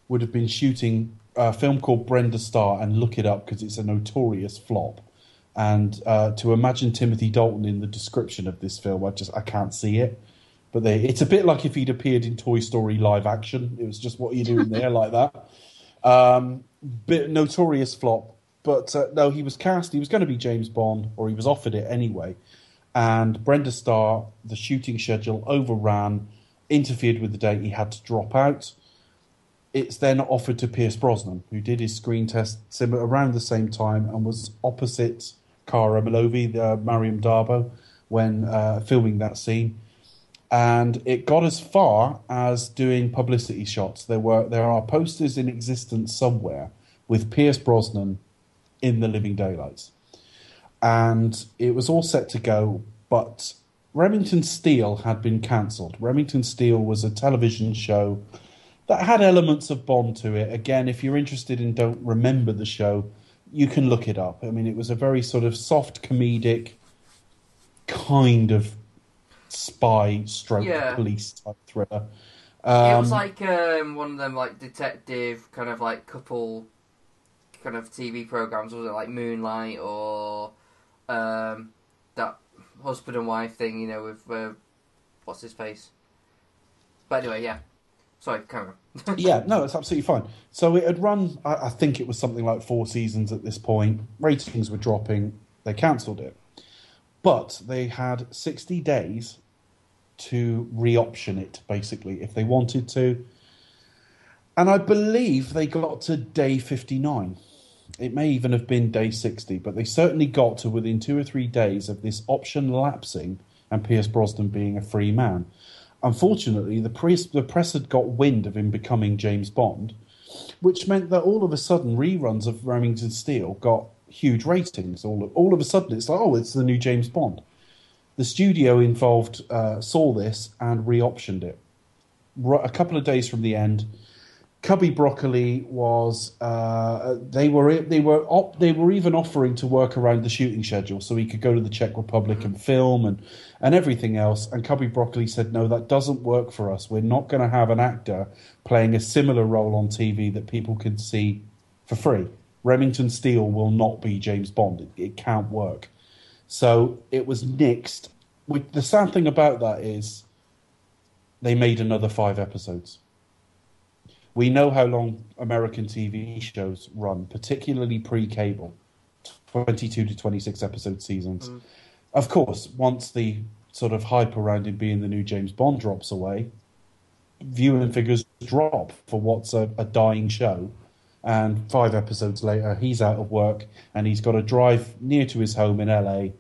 would have been shooting a film called Brenda Starr, and look it up because it's a notorious flop. And uh, to imagine Timothy Dalton in the description of this film, I just I can't see it. But they, it's a bit like if he'd appeared in Toy Story live action. It was just what are you doing there like that. Um, bit notorious flop. But uh, no, he was cast. He was going to be James Bond, or he was offered it anyway. And Brenda Starr, the shooting schedule overran, interfered with the date. He had to drop out. It's then offered to Pierce Brosnan, who did his screen test around the same time and was opposite Kara Milovy, uh, Maryam d'Abo, when uh, filming that scene. And it got as far as doing publicity shots. There were there are posters in existence somewhere with Pierce Brosnan in the Living Daylights, and it was all set to go. But Remington Steele had been cancelled. Remington Steele was a television show that had elements of Bond to it. Again, if you're interested and don't remember the show, you can look it up. I mean, it was a very sort of soft comedic kind of spy stroke Yeah. police type thriller. it was Um, like um, one of them like detective kind of like couple kind of TV programs. Was it like Moonlight or um, that husband and wife thing? You know, with uh, what's his face? But anyway, yeah. Sorry, camera. yeah, no, it's absolutely fine. So it had run, I, I think it was something like four seasons at this point. Ratings were dropping. They cancelled it. But they had 60 days to re option it, basically, if they wanted to. And I believe they got to day 59. It may even have been day 60, but they certainly got to within two or three days of this option lapsing and Pierce Brosnan being a free man. Unfortunately, the press, the press had got wind of him becoming James Bond, which meant that all of a sudden reruns of Remington Steele got huge ratings. All of, all of a sudden, it's like, oh, it's the new James Bond. The studio involved uh, saw this and re-optioned it. A couple of days from the end, Cubby Broccoli was uh, they were they were op- they were even offering to work around the shooting schedule so he could go to the Czech Republic and film and and everything else. And Cubby Broccoli said, "No, that doesn't work for us. We're not going to have an actor playing a similar role on TV that people can see for free. Remington Steele will not be James Bond. It, it can't work." So it was nixed. The sad thing about that is they made another five episodes. We know how long American TV shows run, particularly pre cable 22 to 26 episode seasons. Of course, once the sort of hype around him being the new James Bond drops away, viewing figures drop for what's a, a dying show. And five episodes later, he's out of work and he's got to drive near to his home in LA,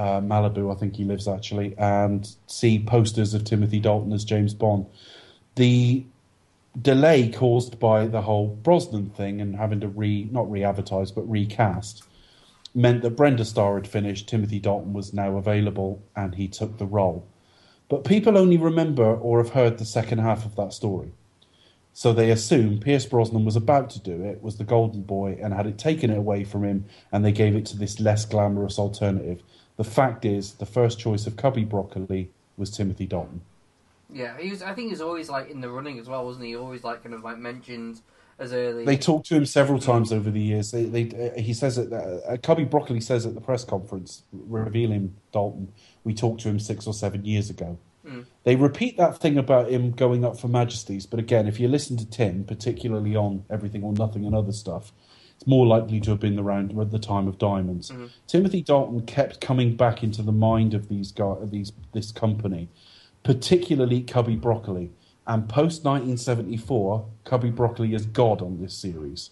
uh, Malibu, I think he lives actually, and see posters of Timothy Dalton as James Bond. The delay caused by the whole Brosnan thing and having to re not re-advertise but recast meant that Brenda Starr had finished, Timothy Dalton was now available, and he took the role. But people only remember or have heard the second half of that story. So they assume Pierce Brosnan was about to do it, was the golden boy, and had it taken it away from him, and they gave it to this less glamorous alternative. The fact is, the first choice of Cubby Broccoli was Timothy Dalton. Yeah, he was. I think he's always like in the running as well, wasn't he? Always like kind of like mentioned as early. They talked to him several times over the years. They, they, uh, he says it. Uh, Cubby Broccoli says at the press conference, revealing Dalton, we talked to him six or seven years ago. They repeat that thing about him going up for Majesties, but again, if you listen to Tim, particularly on Everything or Nothing and other stuff, it's more likely to have been around at the time of Diamonds. Timothy Dalton kept coming back into the mind of these guys, these this company, particularly Cubby Broccoli. And post 1974, Cubby Broccoli is God on this series.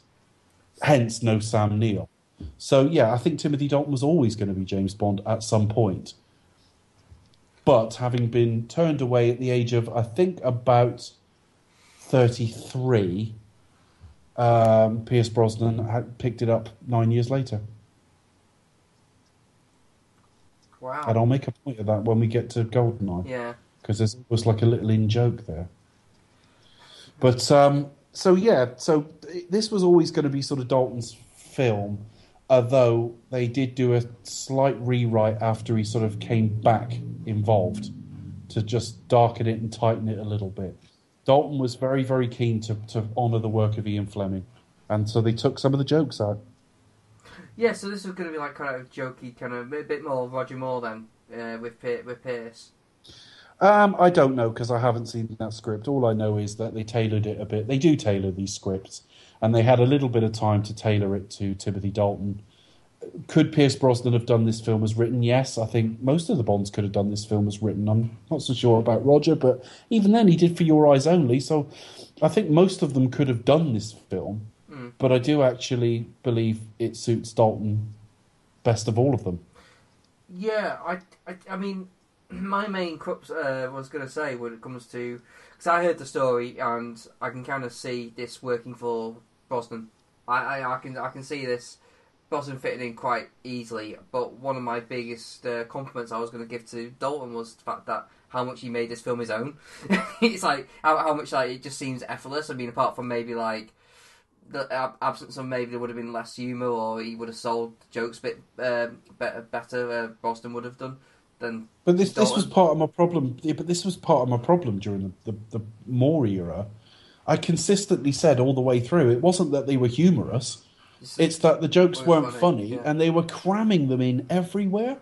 Hence, no Sam Neill. So, yeah, I think Timothy Dalton was always going to be James Bond at some point. But having been turned away at the age of, I think, about 33, um, Pierce Brosnan had picked it up nine years later. Wow. And I'll make a point of that when we get to Goldeneye. Yeah. Because there's always like a little in joke there. But um, so yeah, so this was always going to be sort of Dalton's film, although they did do a slight rewrite after he sort of came back involved to just darken it and tighten it a little bit. Dalton was very, very keen to, to honour the work of Ian Fleming, and so they took some of the jokes out. Yeah, so this was going to be like kind of jokey, kind of a bit more Roger Moore then uh, with with Pierce. Um, I don't know because I haven't seen that script. All I know is that they tailored it a bit. They do tailor these scripts, and they had a little bit of time to tailor it to Timothy Dalton. Could Pierce Brosnan have done this film as written? Yes, I think most of the Bonds could have done this film as written. I'm not so sure about Roger, but even then, he did For Your Eyes Only. So I think most of them could have done this film. But I do actually believe it suits Dalton best of all of them. Yeah, I, I, I mean, my main crux uh, was going to say when it comes to because I heard the story and I can kind of see this working for Brosnan. I, I, I can I can see this Brosnan fitting in quite easily. But one of my biggest uh, compliments I was going to give to Dalton was the fact that how much he made this film his own. it's like how, how much like it just seems effortless. I mean, apart from maybe like the ab- absence of maybe there would have been less humour or he would have sold jokes a bit um better, better uh, Brosnan would have done But this this was part of my problem. Yeah, but this was part of my problem during the, the, the Moore era. I consistently said all the way through, it wasn't that they were humorous. It's that the jokes Weren't weren't funny, funny, yeah. and they were cramming them in everywhere.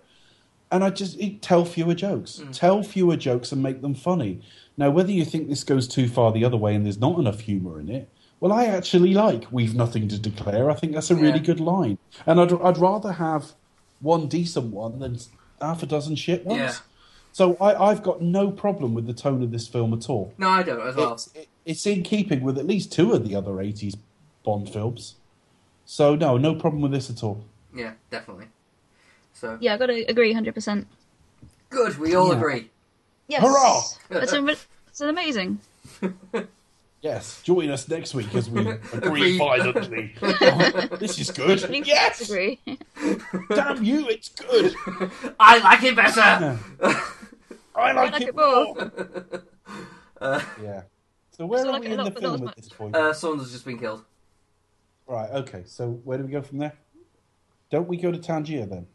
And I just it, tell fewer jokes, Mm. tell fewer jokes, and make them funny. Now, whether you think this goes too far the other way and there's not enough humour in it, well, I actually like "We've nothing to declare." I think that's a really Yeah. good line, and I'd I'd rather have one decent one than half a dozen shit ones. Yeah. So I, I've got no problem with the tone of this film at all. no I don't as well It's, it, it's in keeping with at least two of the other 80s Bond films. So, no, no problem with this at all. yeah definitely so Yeah, I got to agree, hundred percent. good we all Yeah. agree Yes. Hurrah! It's, a, it's an amazing. Yes, join us next week as we Agree. agree violently. Oh, this is good. Yes! Disagree. Damn you, it's good. I like it better I like, like it it more. more. uh, Yeah. So, where are like we in the lot, but film much. at this point? uh, someone has just been killed right, okay. So, where do we go from there? Don't we go to Tangier then?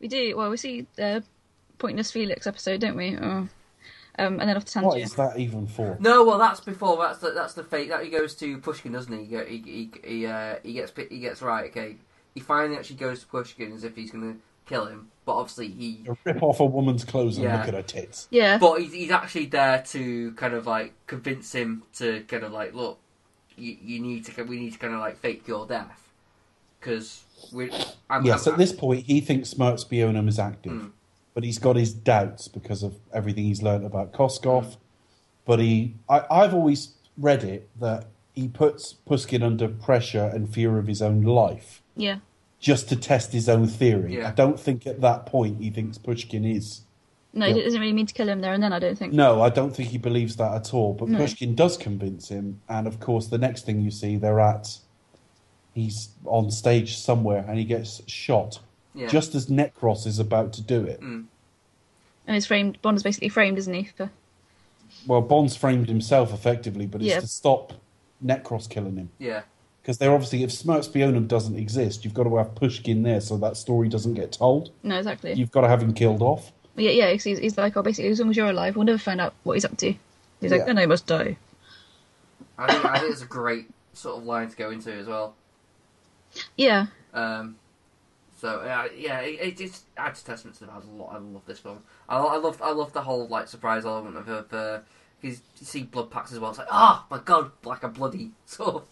We do. Well, we see the Pointless Felix episode, don't we? Oh. Um, and then off to What Tangier. is that even for? no well that's before that's the, that's the fate that he goes to Pushkin doesn't he he he he, he, uh, he gets he gets right okay he finally actually goes to Pushkin as if he's going to kill him but obviously he Rip off a woman's clothes and Yeah. look at her tits. Yeah. But he's, he's actually there to kind of like convince him to kind of like, look, you, you need to, we need to kind of like fake your death because we. I'm, Yes, I'm- at this point, he thinks Smiert Spionam is active, Mm. But he's got his doubts because of everything he's learned about Koskov. Mm. But he, I, I've always read it that he puts Pushkin under pressure and fear of his own life yeah. just to test his own theory. Yeah. I don't think at that point he thinks Pushkin is. No, he doesn't really mean to kill him there and then. I don't think. No, I don't think he believes that at all. But No. Pushkin does convince him, and of course, the next thing you see, they're at. He's on stage somewhere, and he gets shot yeah. just as Necros is about to do it. Mm. And he's framed. Bond is basically framed, isn't he? For Well, Bond's framed himself effectively, but it's Yeah. to stop Necros killing him. yeah, Because they're obviously, if Smiert Spionam doesn't exist, you've got to have Pushkin there so that story doesn't get told. no, exactly. You've got to have him killed off. Yeah, yeah. 'cause He's, he's like, oh, basically, as long as you're alive, we'll never find out what he's up to. He's like, then I must die. I think I think it's a great sort of line to go into as well. Yeah. Um, so uh, yeah, it, it, it's adds testament to the fact a lot. I love this film. I, I love I love the whole like surprise element of it. Uh, because you see blood packs as well. It's like, oh my god, like a bloody sort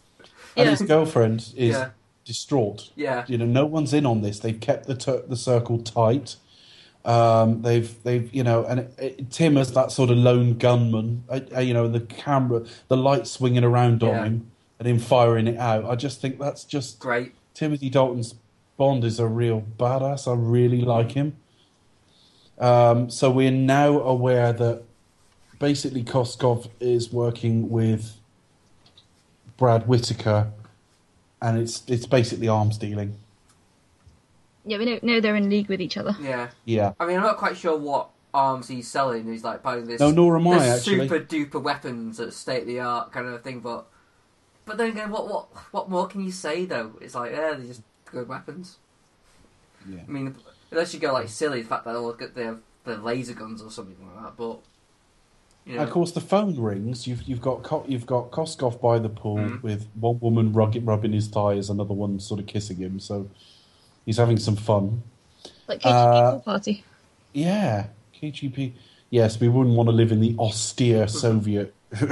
And Yeah. his girlfriend is Yeah. distraught. yeah. You know, no one's in on this. They've kept the tur the circle tight. Um, they've they've you know, and it, it, Tim as that sort of lone gunman. Uh, uh, you know, the camera, the light swinging around on Yeah. him, and him firing it out. I just think that's just Great. Timothy Dalton's Bond is a real badass. I really like him. Um, so we're now aware that basically Koskov is working with Brad Whitaker, and it's it's basically arms dealing. Yeah, we know, know they're in league with each other. Yeah. Yeah. I mean, I'm not quite sure what arms he's selling. He's like buying this. No, nor am I, actually. Super duper weapons at state of the art kind of thing, but but then again, what what what more can you say though? It's like yeah, they're just good weapons. Yeah. I mean, unless you go like silly, the fact that they'll get their their laser guns or something like that, but you know, Of course, the phone rings. You've you've got Ko- you've got Koskov by the pool Mhm. with one woman rug- rubbing his thighs, another one sort of kissing him. So he's having some fun. Like KGB Uh, pool party. Yeah, KGB. Yes, we wouldn't want to live in the austere Soviet.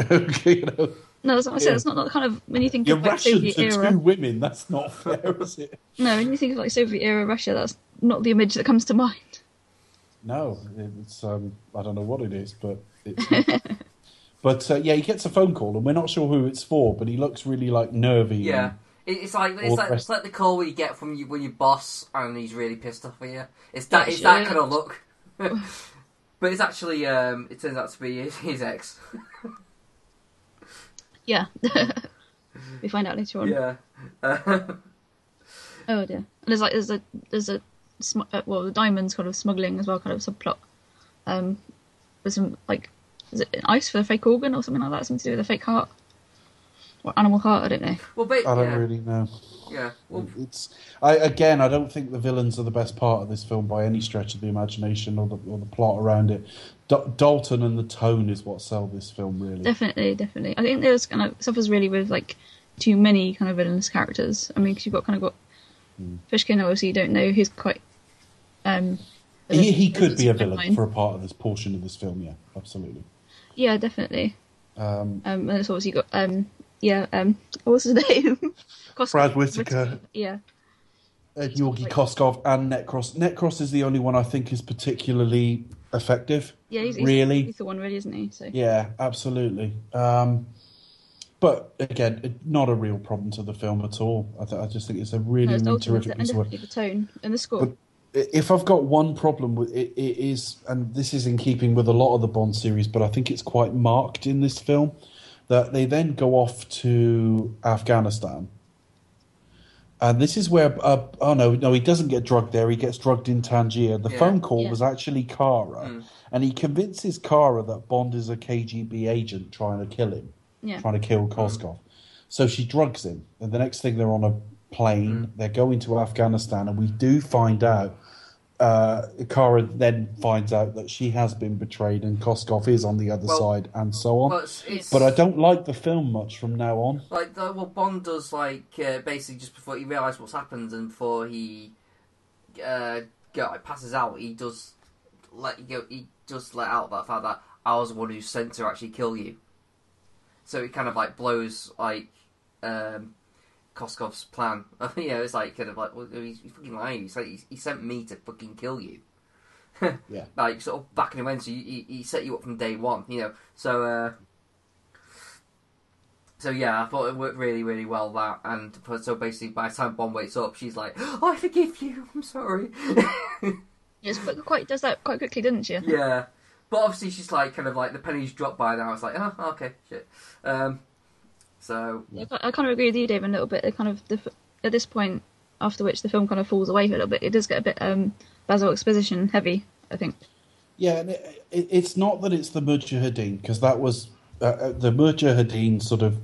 you know, No, that's not what I said. yeah. It's not, not kind of when you think you're of like rationed Soviet to era. two women. That's not fair, is it? No, when you think of like Soviet era Russia, that's not the image that comes to mind. No, it's um, I don't know what it is, but it's. Not. but uh, yeah, he gets a phone call, and we're not sure who it's for. But he looks really like nervy. yeah. and- It's like it's like, it's like the call where you get from you when your boss and he's really pissed off at you. It's that it's that kind of look. but it's actually um, it turns out to be his, his ex. Yeah. we find out later on. yeah. Uh, Oh dear. And there's like there's a there's a sm- uh, well the diamonds kind of smuggling as well kind of subplot. Um, with some like is it an ice for the fake organ or something like that? Something to do with the fake heart or animal heart? I don't know. well, ba- I don't yeah, really know. yeah. Well, It's I again. I don't think the villains are the best part of this film by any stretch of the imagination or the or the plot around it. Dalton and the tone is what sell this film really. Definitely, definitely. I think there's kind of suffers really with like too many kind of villainous characters. I mean, because you've got kind of got Hmm. Pushkin. Obviously, you don't know. He's quite. Um, He, he could be a villain line. for a part of this portion of this film. Yeah, absolutely. Yeah, definitely. Um, Um, and it's obviously got um, yeah. Um, what's his name? Koskov. Brad Whitaker. Yeah. Ed Georgi Koskov and Necros. Necros is the only one I think is particularly effective. Yeah, he's, he's, really. he's the one, really, isn't he? So Yeah, absolutely. Um, but again, it- not a real problem to the film at all. I, th- I just think it's a really, No, it's terrific and piece of the tone and the score. But if I've got one problem with it, it is, and this is in keeping with a lot of the Bond series, but I think it's quite marked in this film that they then go off to Afghanistan. And this is where, uh, oh no, no, he doesn't get drugged there. He gets drugged in Tangier. The Yeah. phone call Yeah. was actually Kara, Mm. and he convinces Kara that Bond is a KGB agent trying to kill him yeah. trying to kill Koskov. So she drugs him, and the next thing they're on a plane. They're going to Afghanistan, and we do find out. Uh, Kara then finds out that she has been betrayed, and Koskov is on the other Well- side, and so on. well, it's, it's, but I don't like the film much from now on. like the, well Bond does like uh, basically just before he realizes what's happened and before he uh, go, like, passes out, he does let you go. He does let out that fact that I was the one who sent to actually kill you. So it kind of like blows like um, Koskov's plan. you know, it's like kind of like well, he's, he's fucking lying. He's like he, he sent me to fucking kill you. Yeah. like sort of back in the when, so he, he set you up from day one. You know, so. Uh, so yeah, I thought it worked really, really well. That and so basically, by the time Bond wakes up, she's like, oh, "I forgive you. I'm sorry." Yes, but quite does that quite quickly, didn't she? Yeah, but obviously she's like kind of like the pennies dropped by now. It's like, oh, okay, shit. Um, so Yeah, I kind of agree with you, Dave, a little bit. It kind of the, at this point, after which the film kind of falls away for a little bit. It does get a bit um, Basil exposition heavy, I think. Yeah, and it, it, it's not that it's the Mujahideen because that was uh, uh, the Mujahideen sort of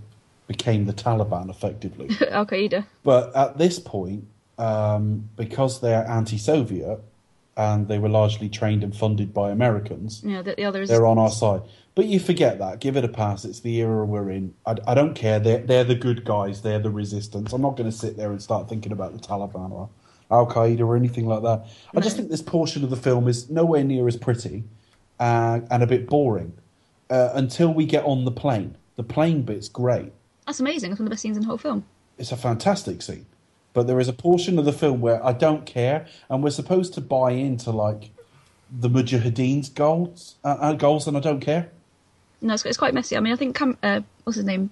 became the Taliban effectively. Al Qaeda. But at this point, um, because they're anti-Soviet and they were largely trained and funded by Americans, know, the, the other is they're on our side. But you forget that. Give it a pass. It's the era we're in. I, I don't care. They're, they're the good guys. They're the resistance. I'm not going to sit there and start thinking about the Taliban or Al Qaeda or anything like that. I just think this portion of the film is nowhere near as pretty uh, and a bit boring uh, until we get on the plane. The plane bit's great. That's amazing. It's one of the best scenes in the whole film. It's a fantastic scene. But there is a portion of the film where I don't care, and we're supposed to buy into like the Mujahideen's goals, uh, uh, goals, and I don't care. No, it's, it's quite messy. I mean, I think Cam, uh, what's his name,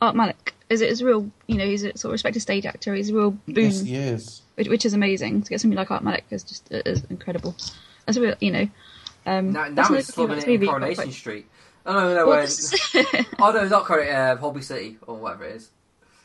Art Malik is is a real. You know, he's a sort of respected stage actor. He's a real boon, Yes, he is. which, which is amazing. To get somebody like Art Malik is just is incredible. That's a real, you know. Um, now, that's now it's thing slumming it in movie, Coronation quite- Street. Oh no, no, Well, wait. oh no, not Coronation. Uh, Holby City or whatever it is.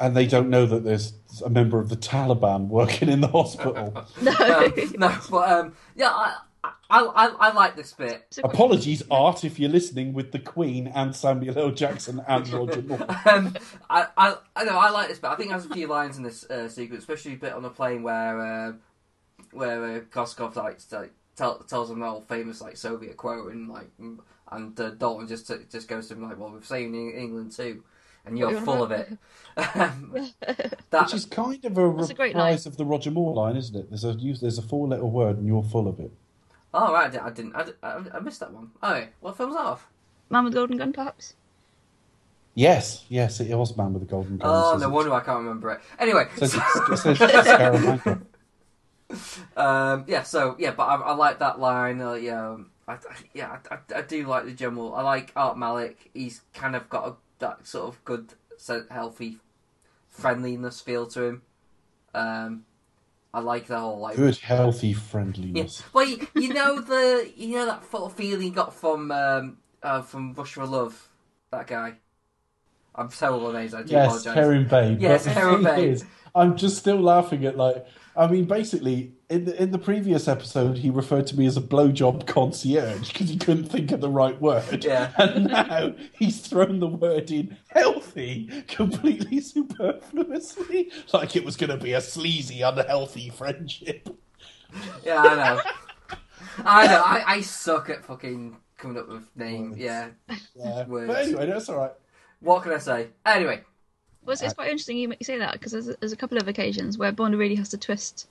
And they don't know that there's a member of the Taliban working in the hospital. No. Um, no, but um, yeah, I, I, I, I like this bit. Apologies, Art, if you're listening with the Queen and Samuel L. Jackson and Roger Moore. um, I, I, I know I like this bit. I think there's a few lines in this uh, sequence, especially a bit on the plane where uh, where uh, Koskov like, like tell, tells them the old famous like Soviet quote and like and uh, Dalton just just goes to him like, "Well, we've seen in England too, and you're you full of it." Um, that Which is kind of a That's a reprise of the Roger Moore line, isn't it? There's a use, there's a four letter word and you're full of it. oh right, I didn't, I didn't, I, I, I missed that one. Oh, yeah. what film's that off? Man with the Golden Gun, perhaps. Yes, yes, it was Man with the Golden Gun. Oh, says no it. wonder I can't remember it. Anyway, Says it, it says Scaramanga. Um, yeah, so yeah, but I, I like that line. Uh, yeah, um, I, I- yeah, I, I, I do like the general. I like Art Malik. He's kind of got a, that sort of good, healthy friendliness feel to him. Um, I like the whole like Good, healthy Yeah. friendliness. Well, you, you know the you know that sort of feeling you got from um, uh, from Rush for Love. That guy. I'm terrible on names. I do Yes, Babe. Yes, but the Heron thing Babe. is, I'm just still laughing at like. I mean, basically, in the, in the previous episode, he referred to me as a blowjob concierge because he couldn't think of the right word. Yeah. And now he's thrown the word in healthy completely superfluously, like it was going to be a sleazy, unhealthy friendship. Yeah, I know. I know. I, I suck at fucking coming up with names. Yeah. Yeah. Words. But anyway, that's all right. What can I say? Anyway, Well, it's, it's quite interesting you, you say that because there's, there's a couple of occasions where Bond really has to twist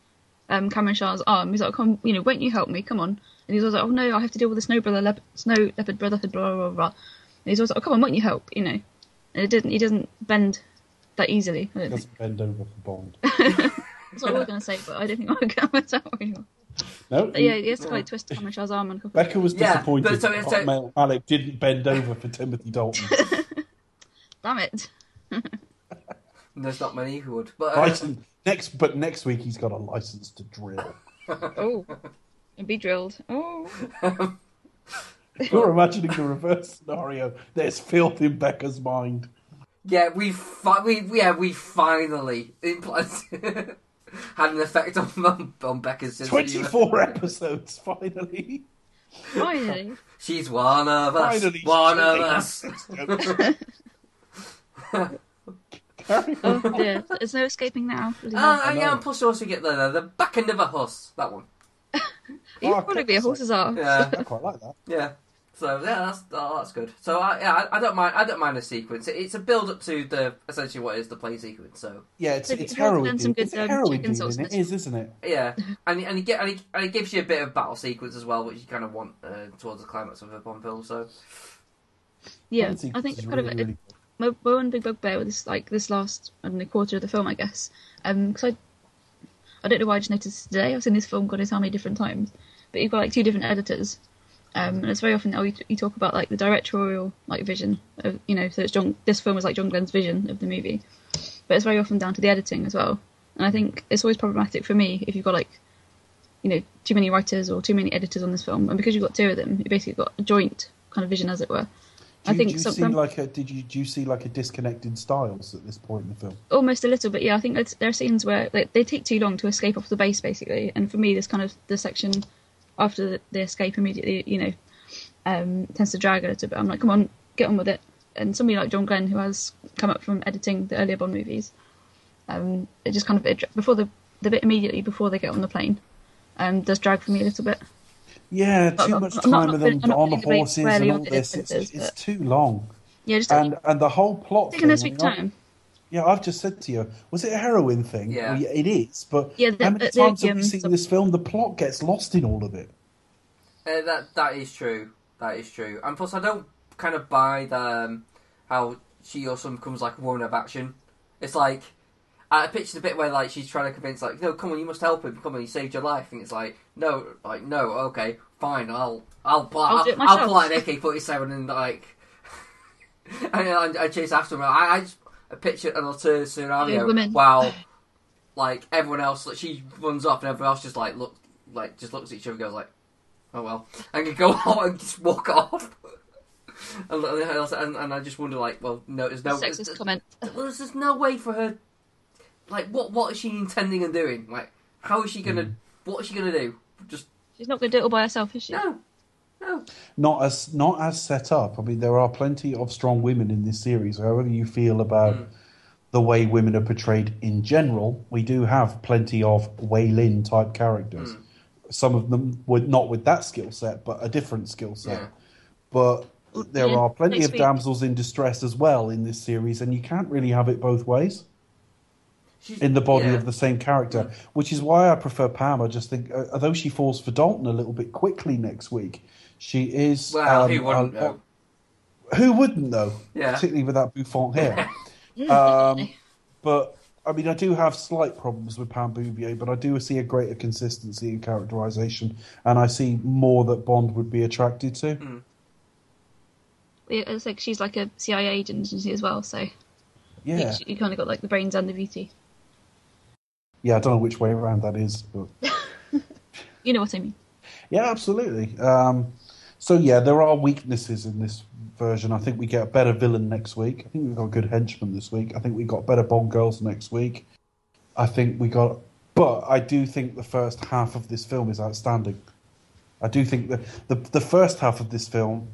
um, Kamran Shah's arm. He's like, "Come, you know, won't you help me? Come on!" And he's always like, "Oh no, I have to deal with the snow brother, lep- snow leopard Brotherhood, blah blah blah." And he's always like, "Oh come on, won't you help?" You know, and it didn't. He doesn't bend that easily. I don't think. Doesn't bend over for Bond. That's what I was going to say, but I don't think I'll get myself anymore. No, But yeah, he has to like twist Kamran Shah's arm on a couple. Becca was Yeah, disappointed but so- that so- Alec didn't bend over for Timothy Dalton. Damn it! There's not many who would. But uh, License next, but next week he's got a license to drill. Oh, and be drilled. Oh, You're imagining the reverse scenario. There's filth in Becca's mind. yeah, we fi- we yeah we finally implanted had an effect on on, on Becca's sense. Twenty-four episodes, finally. finally. She's one of us. Finally, one of us. It. Carry on. Oh dear, there's no escaping now. Bloody hell. Ah, yeah, and plus you also get the the back end of a horse. That one. you Oh, probably be a horse's arse. Yeah. I quite like that. Yeah. So yeah, that's oh, that's good. So I yeah, I, I don't mind. I don't mind the sequence. It, it's a build up to the essentially what is the play sequence. So Yeah, it's, Have it's you- have you heroin. done some It's good, um, heroin chicken sauce dealing. It in is, isn't it? yeah, and and you get and it, and it gives you a bit of battle sequence as well, which you kind of want uh, towards the climax of a Bond film. So Yeah, I think is kind of really, really good. My, one big bugbear with this like this last I don't know, quarter of the film, I guess. Um, because I I don't know why I just noticed today. I've seen this film God knows how many different times, but you've got like two different editors. Um, and it's very often oh, you, you talk about like the directorial like vision of you know so it's John this film is like John Glen's vision of the movie, but it's very often down to the editing as well. And I think it's always problematic for me if you've got like you know too many writers or too many editors on this film, and because you've got two of them, you basically got a joint kind of vision as it were. Do I you, think do you see like a did you do you see like a disconnected styles at this point in the film? almost a little bit yeah. I think there are scenes where like, they take too long to escape off the base basically. And for me this kind of the section after the, the escape immediately you know um tends to drag a little bit. I'm like come on get on with it. And somebody like john glen who has come up from editing the earlier bond movies um it just kind of it, before the the bit immediately before they get on the plane um does drag for me a little bit Yeah, too not- much not- time not with them on the really debating horses and all the this. It's, differences, it's too long. yeah just And and the whole plot. taking this thing, week I time Yeah, I've just said to you, was it a heroin thing? Yeah. Well, it is, but Yeah, the- how many the- times the, have we um, seen the- this film? The plot gets lost in all of it. uh, that that is true. That is true. And plus, I don't kind of buy the um, how she also becomes like a woman of action. It's like I pictured the bit where like she's trying to convince like, no, come on, you must help him. Come on, he saved your life. And it's like, no, like no, okay, fine, I'll I'll I'll I'll, I'll, myself. pull out an AK forty seven and like and I, I chase after him. I, I just I picture an alternative scenario women. while like everyone else, like she runs off and everyone else just like look like just looks at each other and goes like, oh well, and can go out and just walk off. and, and, and I just wonder, like, well, no, there's no Sexist comment. Well, there's just no way for her. Like, what what is she intending on doing? Like, how is she gonna? Hmm. What is she gonna do? Just She's not going to do it all by herself, is she? no, no. not as not as set up. I mean, there are plenty of strong women in this series. However you feel about the way women are portrayed in general, we do have plenty of Wai Lin type characters. Some of them would not with that skill set, but a different skill set. Yeah. But there Yeah, are plenty next of week. damsels in distress as well in this series, and you can't really have it both ways She's, in the body yeah. of the same character, which is why I prefer Pam. I just think, uh, although she falls for Dalton a little bit quickly next week, she is. Well, um, who wouldn't a- know? Who wouldn't though? Yeah. Particularly with that bouffant hair. um, but I mean, I do have slight problems with Pam Bouvier, but I do see a greater consistency in characterization, and I see more that Bond would be attracted to. Yeah, It's like she's like a CIA agent as well, so Yeah, you kind of got like the brains and the beauty. Yeah. I don't know which way around that is, but You know what I mean? Yeah, absolutely. Um, so yeah, there are weaknesses in this version. I think we get a better villain next week. I think we've got a good henchman this week. I think we got better Bond girls next week. I think we got, but I do think the first half of this film is outstanding. I do think that the the first half of this film,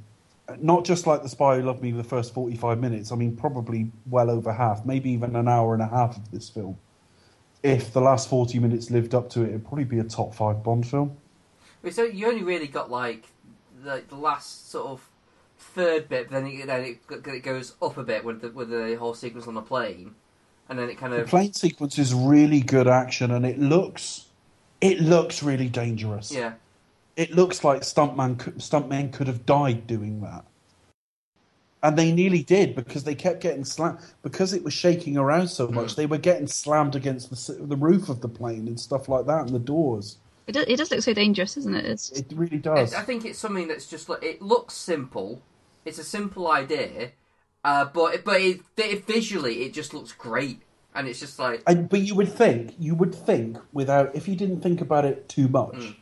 not just like The Spy Who Loved Me, the first forty five minutes. I mean, probably well over half, maybe even an hour and a half of this film. If the last forty minutes lived up to it, it'd probably be a top five Bond film. So you only really got like the, the last sort of third bit, then it, then it, it goes up a bit with the with the whole sequence on the plane, and then it kind The of plane sequence is really good action, and it looks, it looks really dangerous. yeah. It looks like stuntman stuntmen could have died doing that, and they nearly did because they kept getting slammed because it was shaking around so much. They were getting slammed against the the roof of the plane and stuff like that, and the doors. It does, it does look so dangerous, doesn't it? It's It really does. I think it's something that's just like it looks simple. It's a simple idea, uh, but but it, it visually it just looks great, and it's just like And, but you would think, you would think, without if you didn't think about it too much, Mm.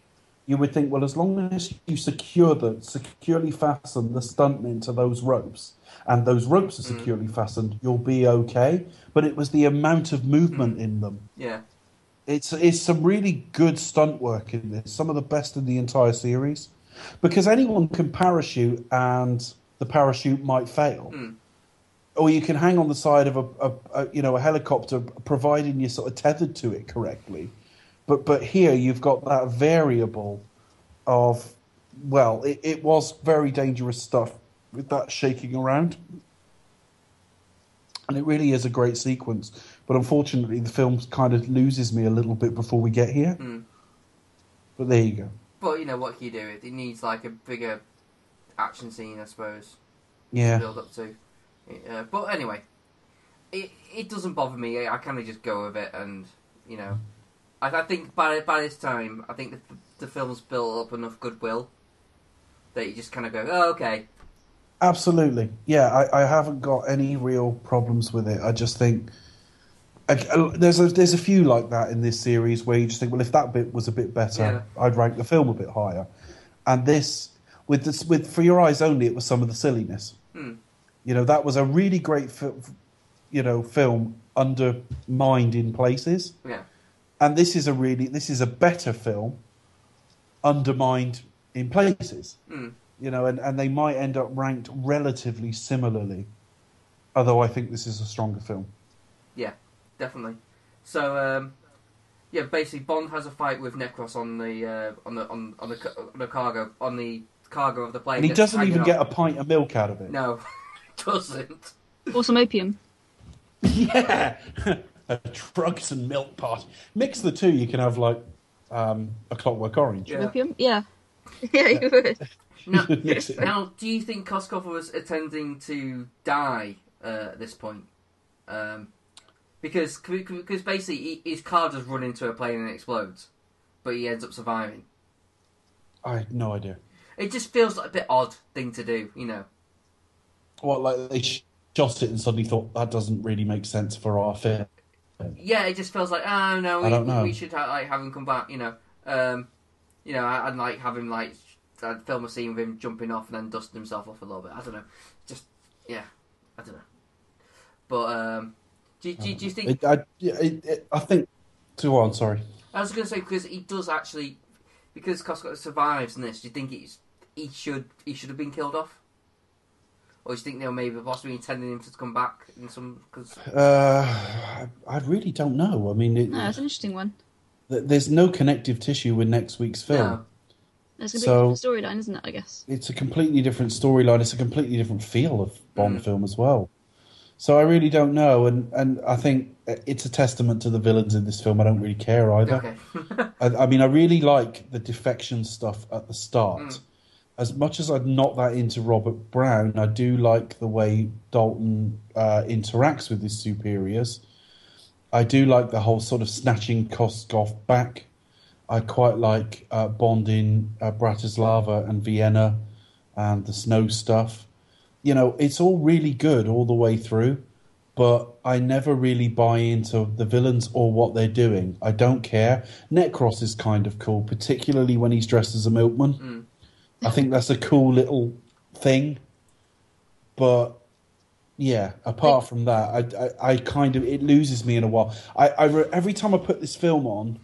You would think, well, as long as you secure the securely fasten the stuntmen to those ropes, and those ropes are Mm. securely fastened, you'll be okay. But it was the amount of Mm. movement in them. yeah. It's it's some really good stunt work in this, some of the best in the entire series, because anyone can parachute and the parachute might fail. Mm. Or you can hang on the side of a, a, a you know a helicopter, providing you're sort of tethered to it correctly. But but here you've got that variable of well, it, it was very dangerous stuff with that shaking around, and it really is a great sequence. But unfortunately, the film kind of loses me a little bit before we get here. Mm. But there you go. But you know what can you do? It needs like a bigger action scene, I suppose. Yeah. build up to. Uh, but anyway, it it doesn't bother me. I, kind of just go with it, and you know, I, I think by by this time, I think the, the film's built up enough goodwill that you just kind of go, oh, okay, Absolutely. Yeah, I, I haven't got any real problems with it. I just think I, there's a there's a few like that in this series where you just think, well, if that bit was a bit better, I'd rank the film a bit higher. And this, with this, with for your eyes only, it was some of the silliness. Hmm. You know, that was a really great, fi- you know, film undermined in places. yeah, and this is a really this is a better film undermined in places Mm. you know and, and they might end up ranked relatively similarly although i think this is a stronger film yeah, definitely. So um, yeah, basically, Bond has a fight with Necros on the uh, on the on, on the on the cargo on the cargo of the plane. and he doesn't even off. get a pint of milk out of it no, doesn't. or some opium. yeah a drugs and milk pot mix the two you can have like um, a clockwork orange Yeah. Opium? Yeah. Yeah, you would. Now, now, do you think Koskov was intending to die uh, at this point? Um, because because basically he, his car does run into a plane and explodes, but he ends up surviving. i had no idea It just feels like a bit odd thing to do, you know. Well, like they shot it and suddenly thought that doesn't really make sense for our film Yeah, it just feels like oh no, I don't we, know. we should ha- like have him come back, you know. Um, you know, and like have him like I'd film a scene with him jumping off and then dusting himself off a little bit. I don't know. Just yeah, I don't know. But um, do, you- do, you- do you think? It, I, it, it, I think. Go on, sorry. I was going to say because he does actually because Koskov survives in this. Do you think he's he should he should have been killed off? Or do you think they were maybe possibly intending him to come back in some? Because Uh, I, I really don't know. I mean, it, No, it's an interesting one. th- there's no connective tissue with next week's film. No. It's going to So- different storyline, isn't it? I guess. It's a completely different storyline. It's a completely different feel of Bond Mm. film as well. So I really don't know, and and I think it's a testament to the villains in this film. I don't really care either. okay, I, I mean, I really like the defection stuff at the start. Mm. As much as I'm not that into Robert Brown, I do like the way Dalton uh, interacts with his superiors. I do like the whole sort of snatching Koskov back. I quite like uh, Bond in uh, Bratislava and Vienna and the snow stuff. You know, it's all really good all the way through, but I never really buy into the villains or what they're doing. I don't care. Necros is kind of cool, particularly when he's dressed as a milkman. I think that's a cool little thing. But yeah, apart from that, I, I, I kind of it loses me in a while. I, I re- every time I put this film on,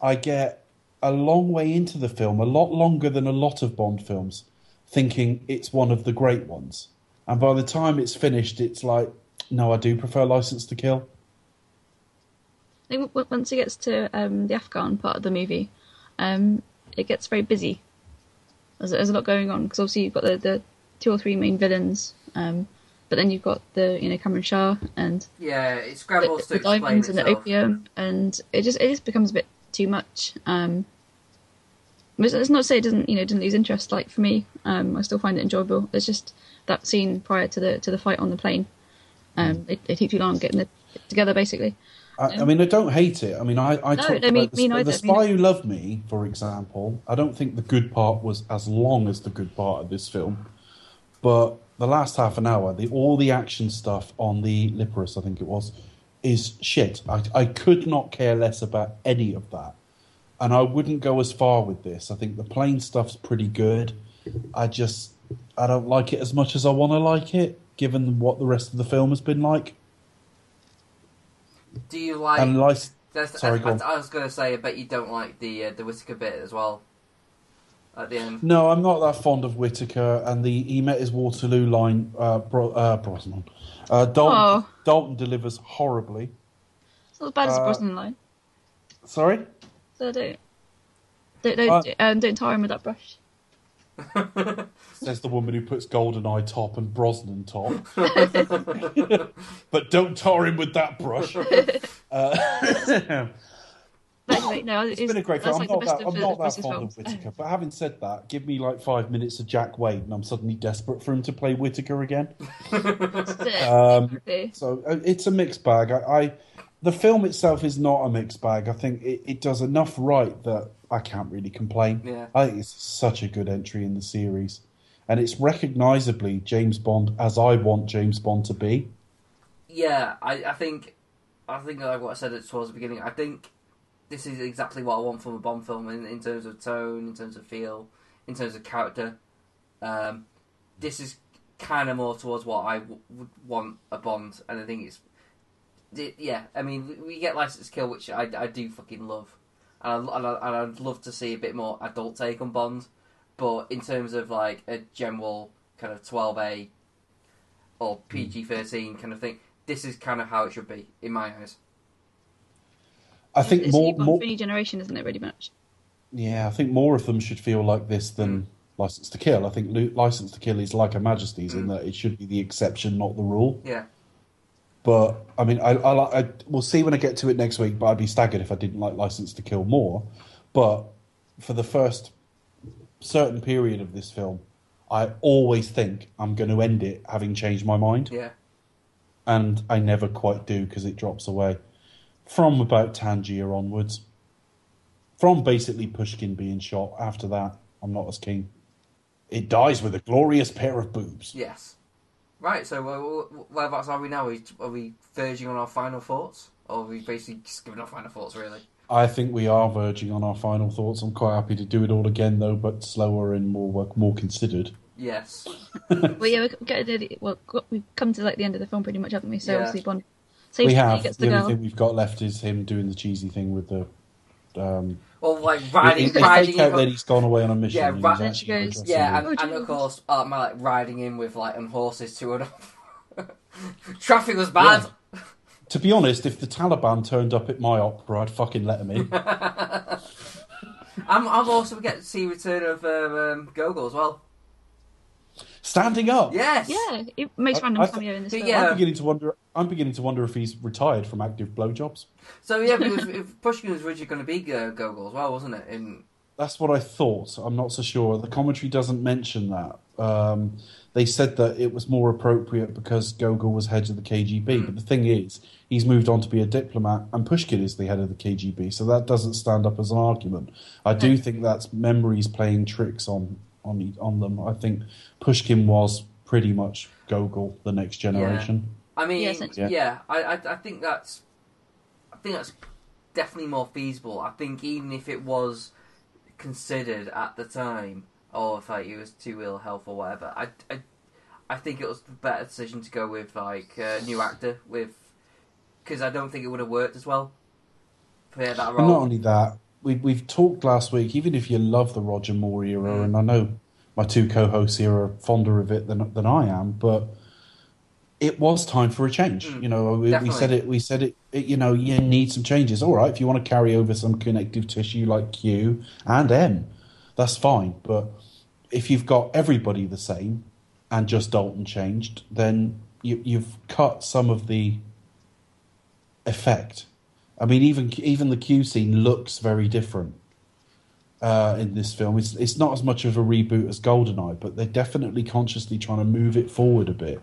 I get a long way into the film, a lot longer than a lot of Bond films, thinking it's one of the great ones. And by the time it's finished, it's like, no, I do prefer License to Kill. I think once it gets to um, the Afghan part of the movie, um, it gets very busy. There's, there's a lot going on because obviously you've got the, the two or three main villains, um, but then you've got the you know Kamran Shah and yeah, it's the, the diamonds and the opium, and it just it just becomes a bit too much. Um, but it's, it's not to say it doesn't you know didn't lose interest. Like for me, um, I still find it enjoyable. It's just that scene prior to the to the fight on the plane. Um, it, it took too long getting it together, basically. I, I mean, I don't hate it. I mean, I, I No, talked no, me- the, me the Spy. Who Loved Me, for example. I don't think the good part was as long as the good part of this film, but the last half an hour, the all the action stuff on the Liparus, I think it was, is shit. I, I could not care less about any of that, and I wouldn't go as far with this. I think the plane stuff's pretty good. I just I don't like it as much as I want to like it, given what the rest of the film has been like. Do you like? and like, That's, Sorry, I, go. I, I was going to say, I bet you don't like the uh, the Whitaker bit as well. At the end, No, I'm not that fond of Whitaker, and the he met his Waterloo line. Uh, Bro, uh, Brosnan, uh, Dalton, Oh. Dalton delivers horribly. It's not as bad as Uh, the Brosnan line. Sorry, So don't don't don't, Uh, um, don't tar him with that brush. says the woman who puts Goldeneye top and Brosnan top. but don't tar him with that brush. Uh, But anyway, no, it's been a great film. That's I'm like not that, I'm not that fond films. of Whitaker. But having said that, give me like five minutes of Jack Wade, and I'm suddenly desperate for him to play Whitaker again. Um, So uh, it's a mixed bag. I, I the film itself is not a mixed bag. I think it, it does enough right that I can't really complain. Yeah. I think it's such a good entry in the series, and it's recognisably James Bond as I want James Bond to be. yeah, I, I think, I think like what I said towards the beginning. I think this is exactly what I want from a Bond film in, in terms of tone, in terms of feel, in terms of character. Um, this is kind of more towards what I w- would want a Bond, and I think it's, it, yeah. I mean, we- get License to Kill, which I, I do fucking love, and, I, and, I, and I'd love to see a bit more adult take on Bond. But in terms of like a general kind of twelve A or PG thirteen kind of thing, this is kind of how it should be in my eyes. I think it's more, you've gone more for a new generation, isn't it? Really much. yeah, I think more of them should feel like this than Mm. License to Kill. I think Lu- License to Kill is like a Majesty's in Mm. that it should be the exception, not the rule. Yeah, But I mean, I, I, I we'll see when I get to it next week. But I'd be staggered if I didn't like License to Kill more. But for the first certain period of this film, I always think I'm going to end it having changed my mind, yeah, and I never quite do because it drops away from about Tangier onwards. From basically Pushkin being shot. After that, I'm not as keen. It dies with a glorious pair of boobs. yes. Right. So uh, whereabouts are we now? Are we, are we verging on our final thoughts, or are we basically just giving our final thoughts? Really? I think we are verging on our final thoughts. I'm quite happy to do it all again, though, but slower and more work, more considered. Yes. Well, yeah, we're getting to the, well, we've come to like the end of the film pretty much, haven't we? So Yeah. obviously Bond saves we have. gets The the only thing we've got left is him doing the cheesy thing with the. Um, Or like riding, it, they riding fake out that he's gone away on a mission. Yeah, and right- he's She goes, Yeah, and, Oh, and of Jesus. course, uh, my like riding in with like on horses to and off. Traffic was bad. To be honest, if the Taliban turned up at my opera, I'd fucking let them in. I'm, I'm also get to see return of um, um, Gogol as well. Standing up. Yes. Yeah, it makes I- random I th- cameo in this Yeah, film. yeah. I'm beginning to wonder. I'm beginning to wonder if he's retired from active blowjobs. So yeah, because if Pushkin was originally going to be uh, Gogol as well, wasn't it? In That's what I thought. I'm not so sure. The commentary doesn't mention that. Um, they said that it was more appropriate because Gogol was head of the KGB. But the thing is, he's moved on to be a diplomat, and Pushkin is the head of the KGB. So that doesn't stand up as an argument. I do think that's memories playing tricks on on e- on them. I think Pushkin was pretty much Gogol, the next generation. I mean, Yeah, yeah. I, I I think that's I think that's definitely more feasible. I think even if it was considered at the time, or if like he was too ill health or whatever, I, I, I think it was the better decision to go with like a new actor with because I don't think it would have worked as well for that And role. not only that, we, we've talked last week, even if you love the Roger Moore era, Mm. and I know my two co hosts here are fonder of it than, than I am, but it was time for a change. Mm, you know, we, we said it, we said it, it, you know, you need some changes. All right, if you want to carry over some connective tissue like Q and M, that's fine. But if you've got everybody the same and just Dalton changed, then you, you've cut some of the effect. I mean, even even the Q scene looks very different uh, in this film. It's it's not as much of a reboot as Goldeneye, but they're definitely consciously trying to move it forward a bit,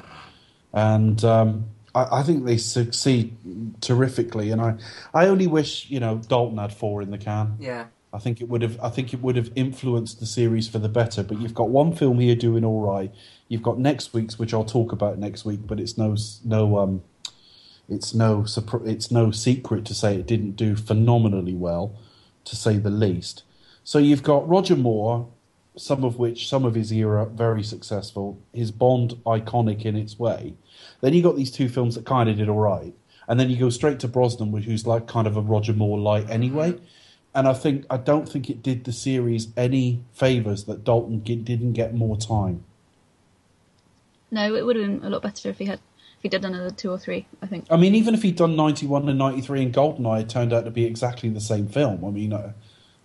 and um, I, I think they succeed terrifically. And I I only wish you know Dalton had four in the can. yeah, I think it would have. I think it would have influenced the series for the better. But you've got one film here doing all right. You've got next week's, which I'll talk about next week. But it's no no um, it's no it's no secret to say it didn't do phenomenally well, to say the least. So you've got Roger Moore, some of which some of his era very successful, his Bond iconic in its way. Then you got these two films that kind of did all right, and then you go straight to Brosnan, who's like kind of a Roger Moore light anyway. And I think I don't think it did the series any favors that Dalton didn't get more time. No, it would have been a lot better if he had he did another two or three. I think. I mean, even if he'd done 91 and 93 and Goldeneye, it turned out to be exactly the same film. I mean, I,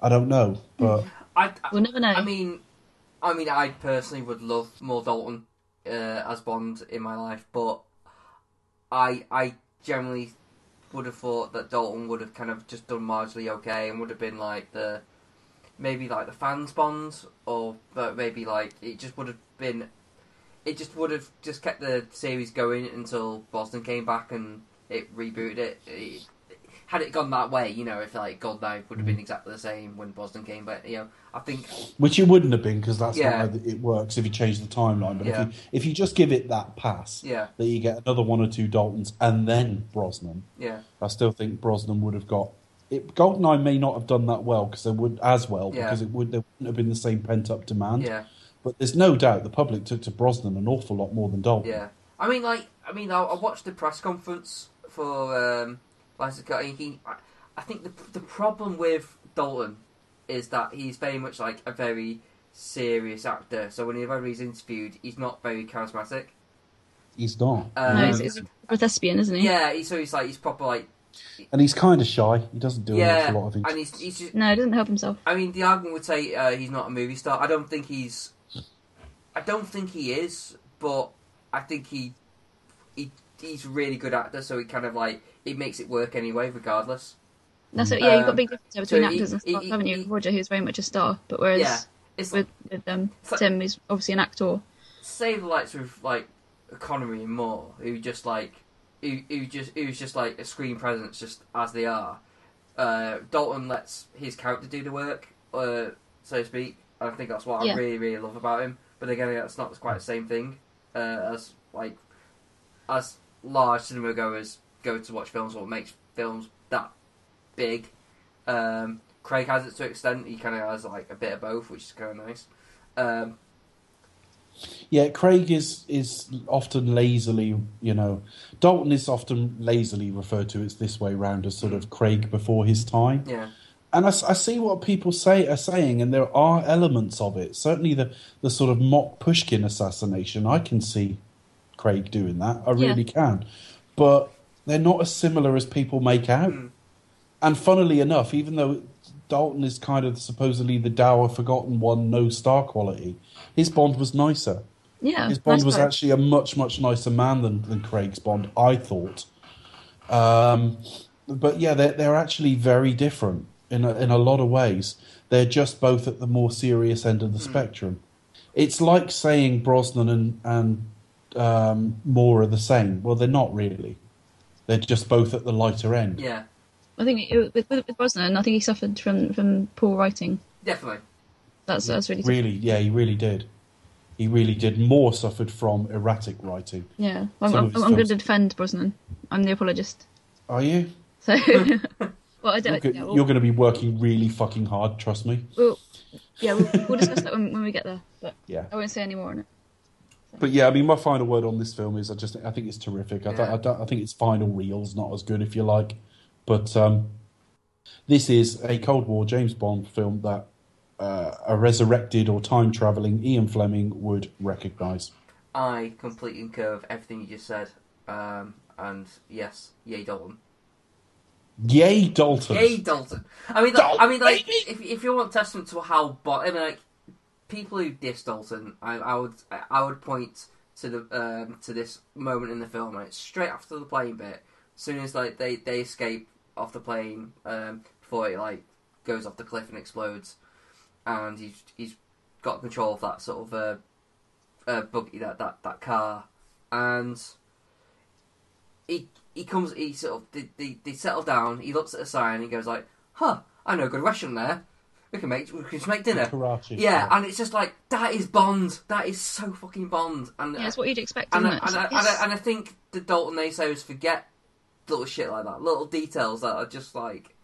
I don't know, but I, I We'll never know. I mean, I mean, I personally would love more Dalton uh, as Bond in my life, but I I generally would have thought that Dalton would have kind of just done marginally okay and would have been like the maybe like the fans Bond or but maybe like it just would have been it just would have just kept the series going until Brosnan came back and it rebooted it. it had it gone that way, you know, if like Goldeneye would have been mm. exactly the same when Brosnan came back, you know, I think which it wouldn't have been because that's Yeah. not how it works if you change the timeline. But Yeah. if you if you just give it that pass, Yeah. that you get another one or two Daltons and then Brosnan, Yeah, I still think Brosnan would have got. It, Goldeneye may not have done that well because they would as well Yeah. because it would there wouldn't have been the same pent up demand. yeah, But there's no doubt the public took to Brosnan an awful lot more than Dalton. yeah. I mean, like, I mean, I, I watched the press conference for um, Liza Cut. He, I, I think the the problem with Dalton is that he's very much like a very serious actor. So whenever he's interviewed, he's not very charismatic. He's not. Um, no, he's, he's a thespian, isn't he? yeah, he, so he's like he's proper like and he's kind of shy. He doesn't do yeah, an awful lot of and he's he's just, No, he doesn't help himself. I mean, the argument would say uh, he's not a movie star. I don't think he's. I don't think he is, but I think he, he he's a really good actor. So he kind of like it makes it work anyway, regardless. That's it. Yeah, you've got a Um, big difference between so he- actors and stuff, he- haven't you? he- Roger, who's very much a star, but whereas Yeah, it's with, with um, Tim, he's obviously an actor. say the likes of like Connery and Moore, who just like who, who just who's just like a screen presence, just as they are. Uh, Dalton lets his character do the work, uh, so to speak. And I think that's what Yeah. I really really love about him. But again, that's not quite the same thing uh, as like as large cinema goers go to watch films or makes films that big. Um, Craig has it to an extent. He kind of has like a bit of both, which is kind of nice. Um, Yeah, Craig is is often lazily, you know, Dalton is often lazily referred to as this way round as sort of Craig before his time. yeah, And I see what people say are saying, and there are elements of it. Certainly, the the sort of mock Pushkin assassination, I can see Craig doing that. I Yeah. really can, but they're not as similar as people make out. And funnily enough, even though Dalton is kind of supposedly the dour, forgotten one, no star quality, his Bond was nicer. Yeah, His Bond nice was guy. actually a much, much nicer man than, than Craig's Bond, I thought. Um, but yeah, they're, they're actually very different in a, in a lot of ways. They're just both at the more serious end of the spectrum. It's like saying Brosnan and, and um, Moore are the same. Well, they're not really. They're just both at the lighter end. yeah, I think it, with, with Brosnan, I think he suffered from from poor writing. definitely. That's that's really Really, yeah, he really did. He really did. Moore suffered from erratic writing. yeah. I'm, I'm, I'm going to defend Brosnan. I'm the apologist. Are you? So, well, I You're, go- yeah, we'll, you're going to be working really fucking hard, trust me. we'll, yeah, we'll, we'll discuss that when, when we get there. But Yeah. I won't say any more on it. But yeah, I mean, my final word on this film is I just I think it's terrific. I, th- I, don't, I think its final reel's not as good, if you like, but um, this is a Cold War James Bond film that uh, a resurrected or time traveling Ian Fleming would recognise. I completely concur with everything you just said. Um, and yes, yay Dalton. Yay, Dalton! Yay Dalton. I mean, Dalton, I mean, like, if if you want testament to how, but I mean, like, people who diss Dalton, I, I would I would point to the um, to this moment in the film. Right, straight after the plane bit, as soon as like they they escape off the plane um, before it like goes off the cliff and explodes, and he's he's got control of that sort of uh, uh, buggy that that that car, and he he comes he sort of they, they, they settle down. He looks at a sign. and He goes like, "Huh, I know a good restaurant there. We can make we can just make dinner." Karachi. Yeah, and it's just like that is Bond. That is so fucking Bond. And Yeah, it's what you'd expect, and, isn't I, it? and, I, and, Yes. I, and I think the Dalton naysayers forget little shit like that, little details that are just like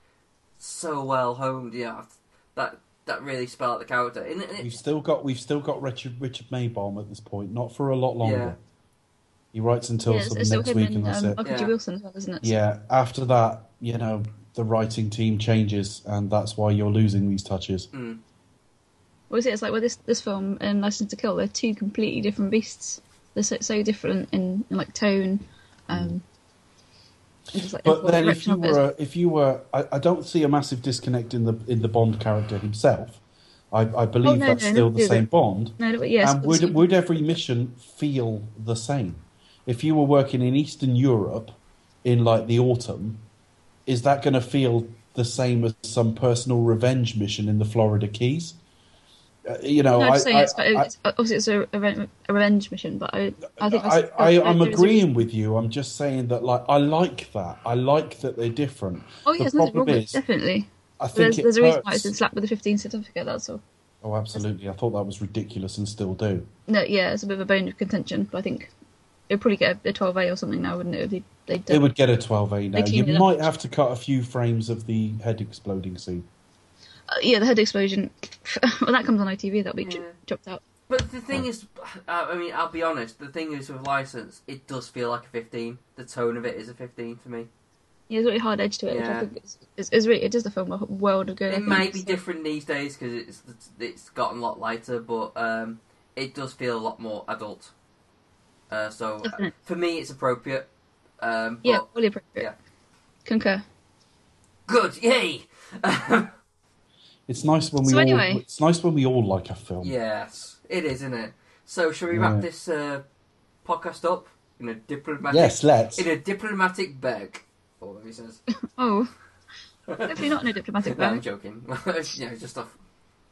so well honed. Yeah, that that really spell out the character. And it- We've still got we've still got Richard Richard Maybaum at this point, not for a lot longer. Yeah. He writes until yeah, it's, sort it's of next him week, and and that's um, it. Michael G. Yeah. Wilson as well, isn't it? Yeah, after that, you know, the writing team changes, and that's why you're losing these touches. Mm. What is it? It's like with this this film and License to Kill, they're two completely different beasts. They're so, so different in, in like tone. Um, and just, like, But then, if you of it were, if you were, I, I don't see a massive disconnect in the in the Bond character himself. I, I believe Oh, no, that's no, still no, the no. same Bond. No, but yes, and would would every mission feel the same? If you were working in Eastern Europe in like the autumn, is that going to feel the same as some personal revenge mission in the Florida Keys? Uh, you know, No, I'm I, saying I, it's, I- it's, obviously it's a, a, re- a revenge mission, but I, I think I, I, there- I'm there is a agreeing with you. I'm just saying that, like, I like that. I like that they're different. Oh the yes, nothing problem wrong with definitely. I think there's, there's a reason why it's been slapped with a 15 certificate. That's all. Oh, absolutely. I thought that was ridiculous and still do. No, yeah, it's a bit of a bone of contention, but I think it'd probably get a, a 12A or something now, wouldn't it? If they, they'd It would get a 12A now. You cleaned it up. might have to cut a few frames of the head exploding scene. Uh, yeah, the head explosion. when that comes on ITV, that'll be ch- Yeah. chopped out. But the thing is, uh, I mean, I'll be honest. The thing is with license, it does feel like a fifteen. The tone of it is a fifteen to me. Yeah, there's a really hard edge to it, which Yeah. I think is, is, is really, it does the film a world of good. It think. may be So- different these days because it's it's gotten a lot lighter, but um, it does feel a lot more adult. Uh, so uh, Definitely. for me, it's appropriate. Um, but Yeah, fully appropriate. yeah. Concur. good, yay! It's nice when we So all. anyway. It's nice when we all like a film. yes, it is, isn't it? So shall we wrap Yeah. this uh, podcast up in a diplomatic? Yes, let's. In a diplomatic bag. Or whatever he says. Oh, definitely not in a diplomatic no, I'm joking. you know, just off.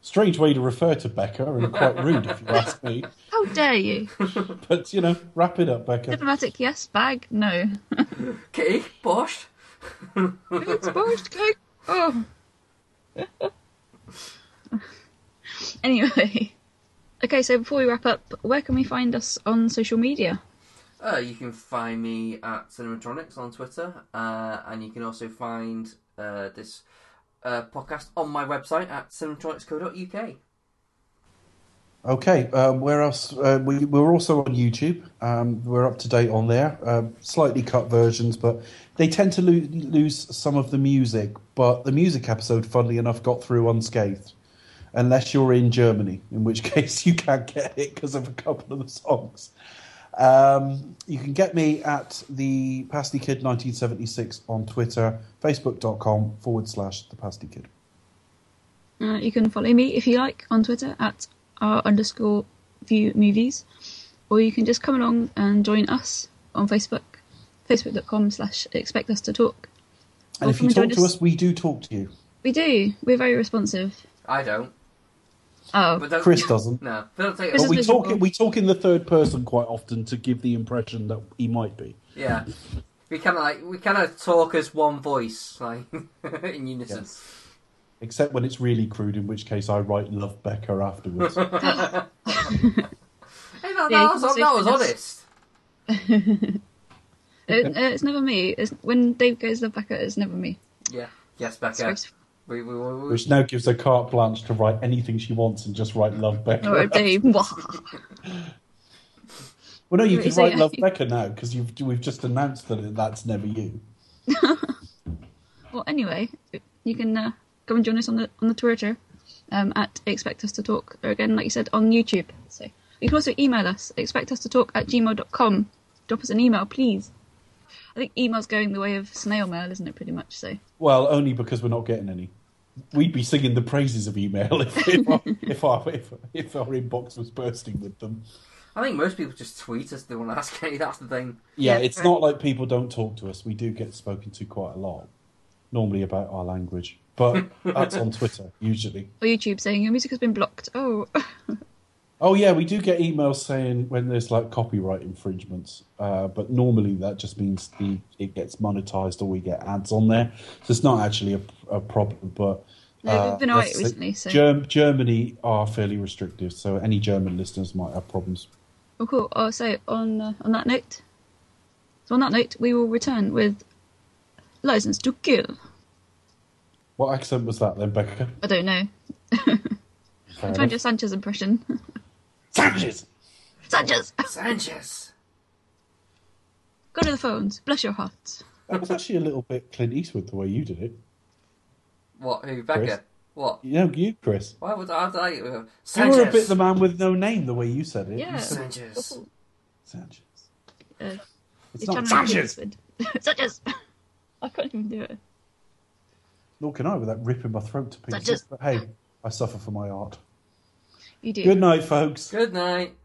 Strange way to refer to Becca, and quite rude if you ask me. How dare you? But you know, wrap it up, Becca. Diplomatic, yes. Bag, no. Kitty, Borscht. it's borscht cake. Oh. anyway. Okay, so before we wrap up, where can we find us on social media? Uh, you can find me at Cinematronics on Twitter, uh, and you can also find uh, this uh, podcast on my website at cinematronics.co.uk. Okay, um, where else? Uh, we, we're also on YouTube. Um, we're up to date on there. Uh, slightly cut versions, but they tend to lo- lose some of the music. But the music episode, funnily enough, got through unscathed. Unless you're in Germany, in which case you can't get it because of a couple of the songs. Um, you can get me at the Pasty Kid 1976 on Twitter, facebook.com forward slash the Pasty Kid. Uh, you can follow me if you like on Twitter at r underscore view movies, or you can just come along and join us on Facebook, facebook.com slash expect us to talk. And Or if you talk to us, we do talk to you. We do. We're very responsive. I don't. Oh, But Chris doesn't. No, but take it. But we talk, we talk in the third person quite often to give the impression that he might be. Yeah, we kind of like we kind of talk as one voice, like in unison. Yes. Except when it's really crude, in which case I write Love Becca afterwards. Hey, that, that, you was, can that was honest. It, uh, it's never me. It's when Dave goes "Love back it's never me. Yeah. Yes, It's Becca. Very- We, we, we, we, which now gives her carte blanche to write anything she wants and just write Love Becca. Or Dave. Well, no, you can write Love Becca now because we've just announced that that's never you. well, anyway, you can uh, come and join us on the on the Twitter um, at expect us to talk, or again, like you said, on YouTube. So you can also email us expect us to talk at gmail.com. Drop us an email, please. I think email's going the way of snail mail, isn't it? Pretty much. So Well, only because we're not getting any. We'd be singing the praises of email if if our, if, our, if, if our inbox was bursting with them. I think most people just tweet us. They want to ask any. That's the thing. Yeah, Yeah. it's not like people don't talk to us. We do get spoken to quite a lot, normally about our language, but that's on Twitter usually. or YouTube saying your music has been blocked. Oh, Oh yeah, we do get emails saying when there's like copyright infringements, uh, but normally that just means the it gets monetized or we get ads on there. So it's not actually a, a problem. But No, uh, we've been alright recently, so- Germ- Germany are fairly restrictive, so any German listeners might have problems. oh, cool. Oh, so on uh, on that note, so on that note, we will return with License to Kill. What accent was that then, Becca? I don't know. Fair Find enough. your Sanchez impression. Sanchez. Sanchez, Sanchez. go to the phones. Bless your hearts. That was actually a little bit Clint Eastwood the way you did it. What? Who? Becca. Chris? What? You know, you, Chris. Why would I? I uh, You were a bit the man with no name the way you said it. Yeah. Sanchez. Sanchez. Uh, It's not trying to Sanchez. do Sanchez. I can't even do it. Nor can I without ripping my throat to pieces. Sanchez. But hey, I suffer for my art. You do. Good night, folks. Good night.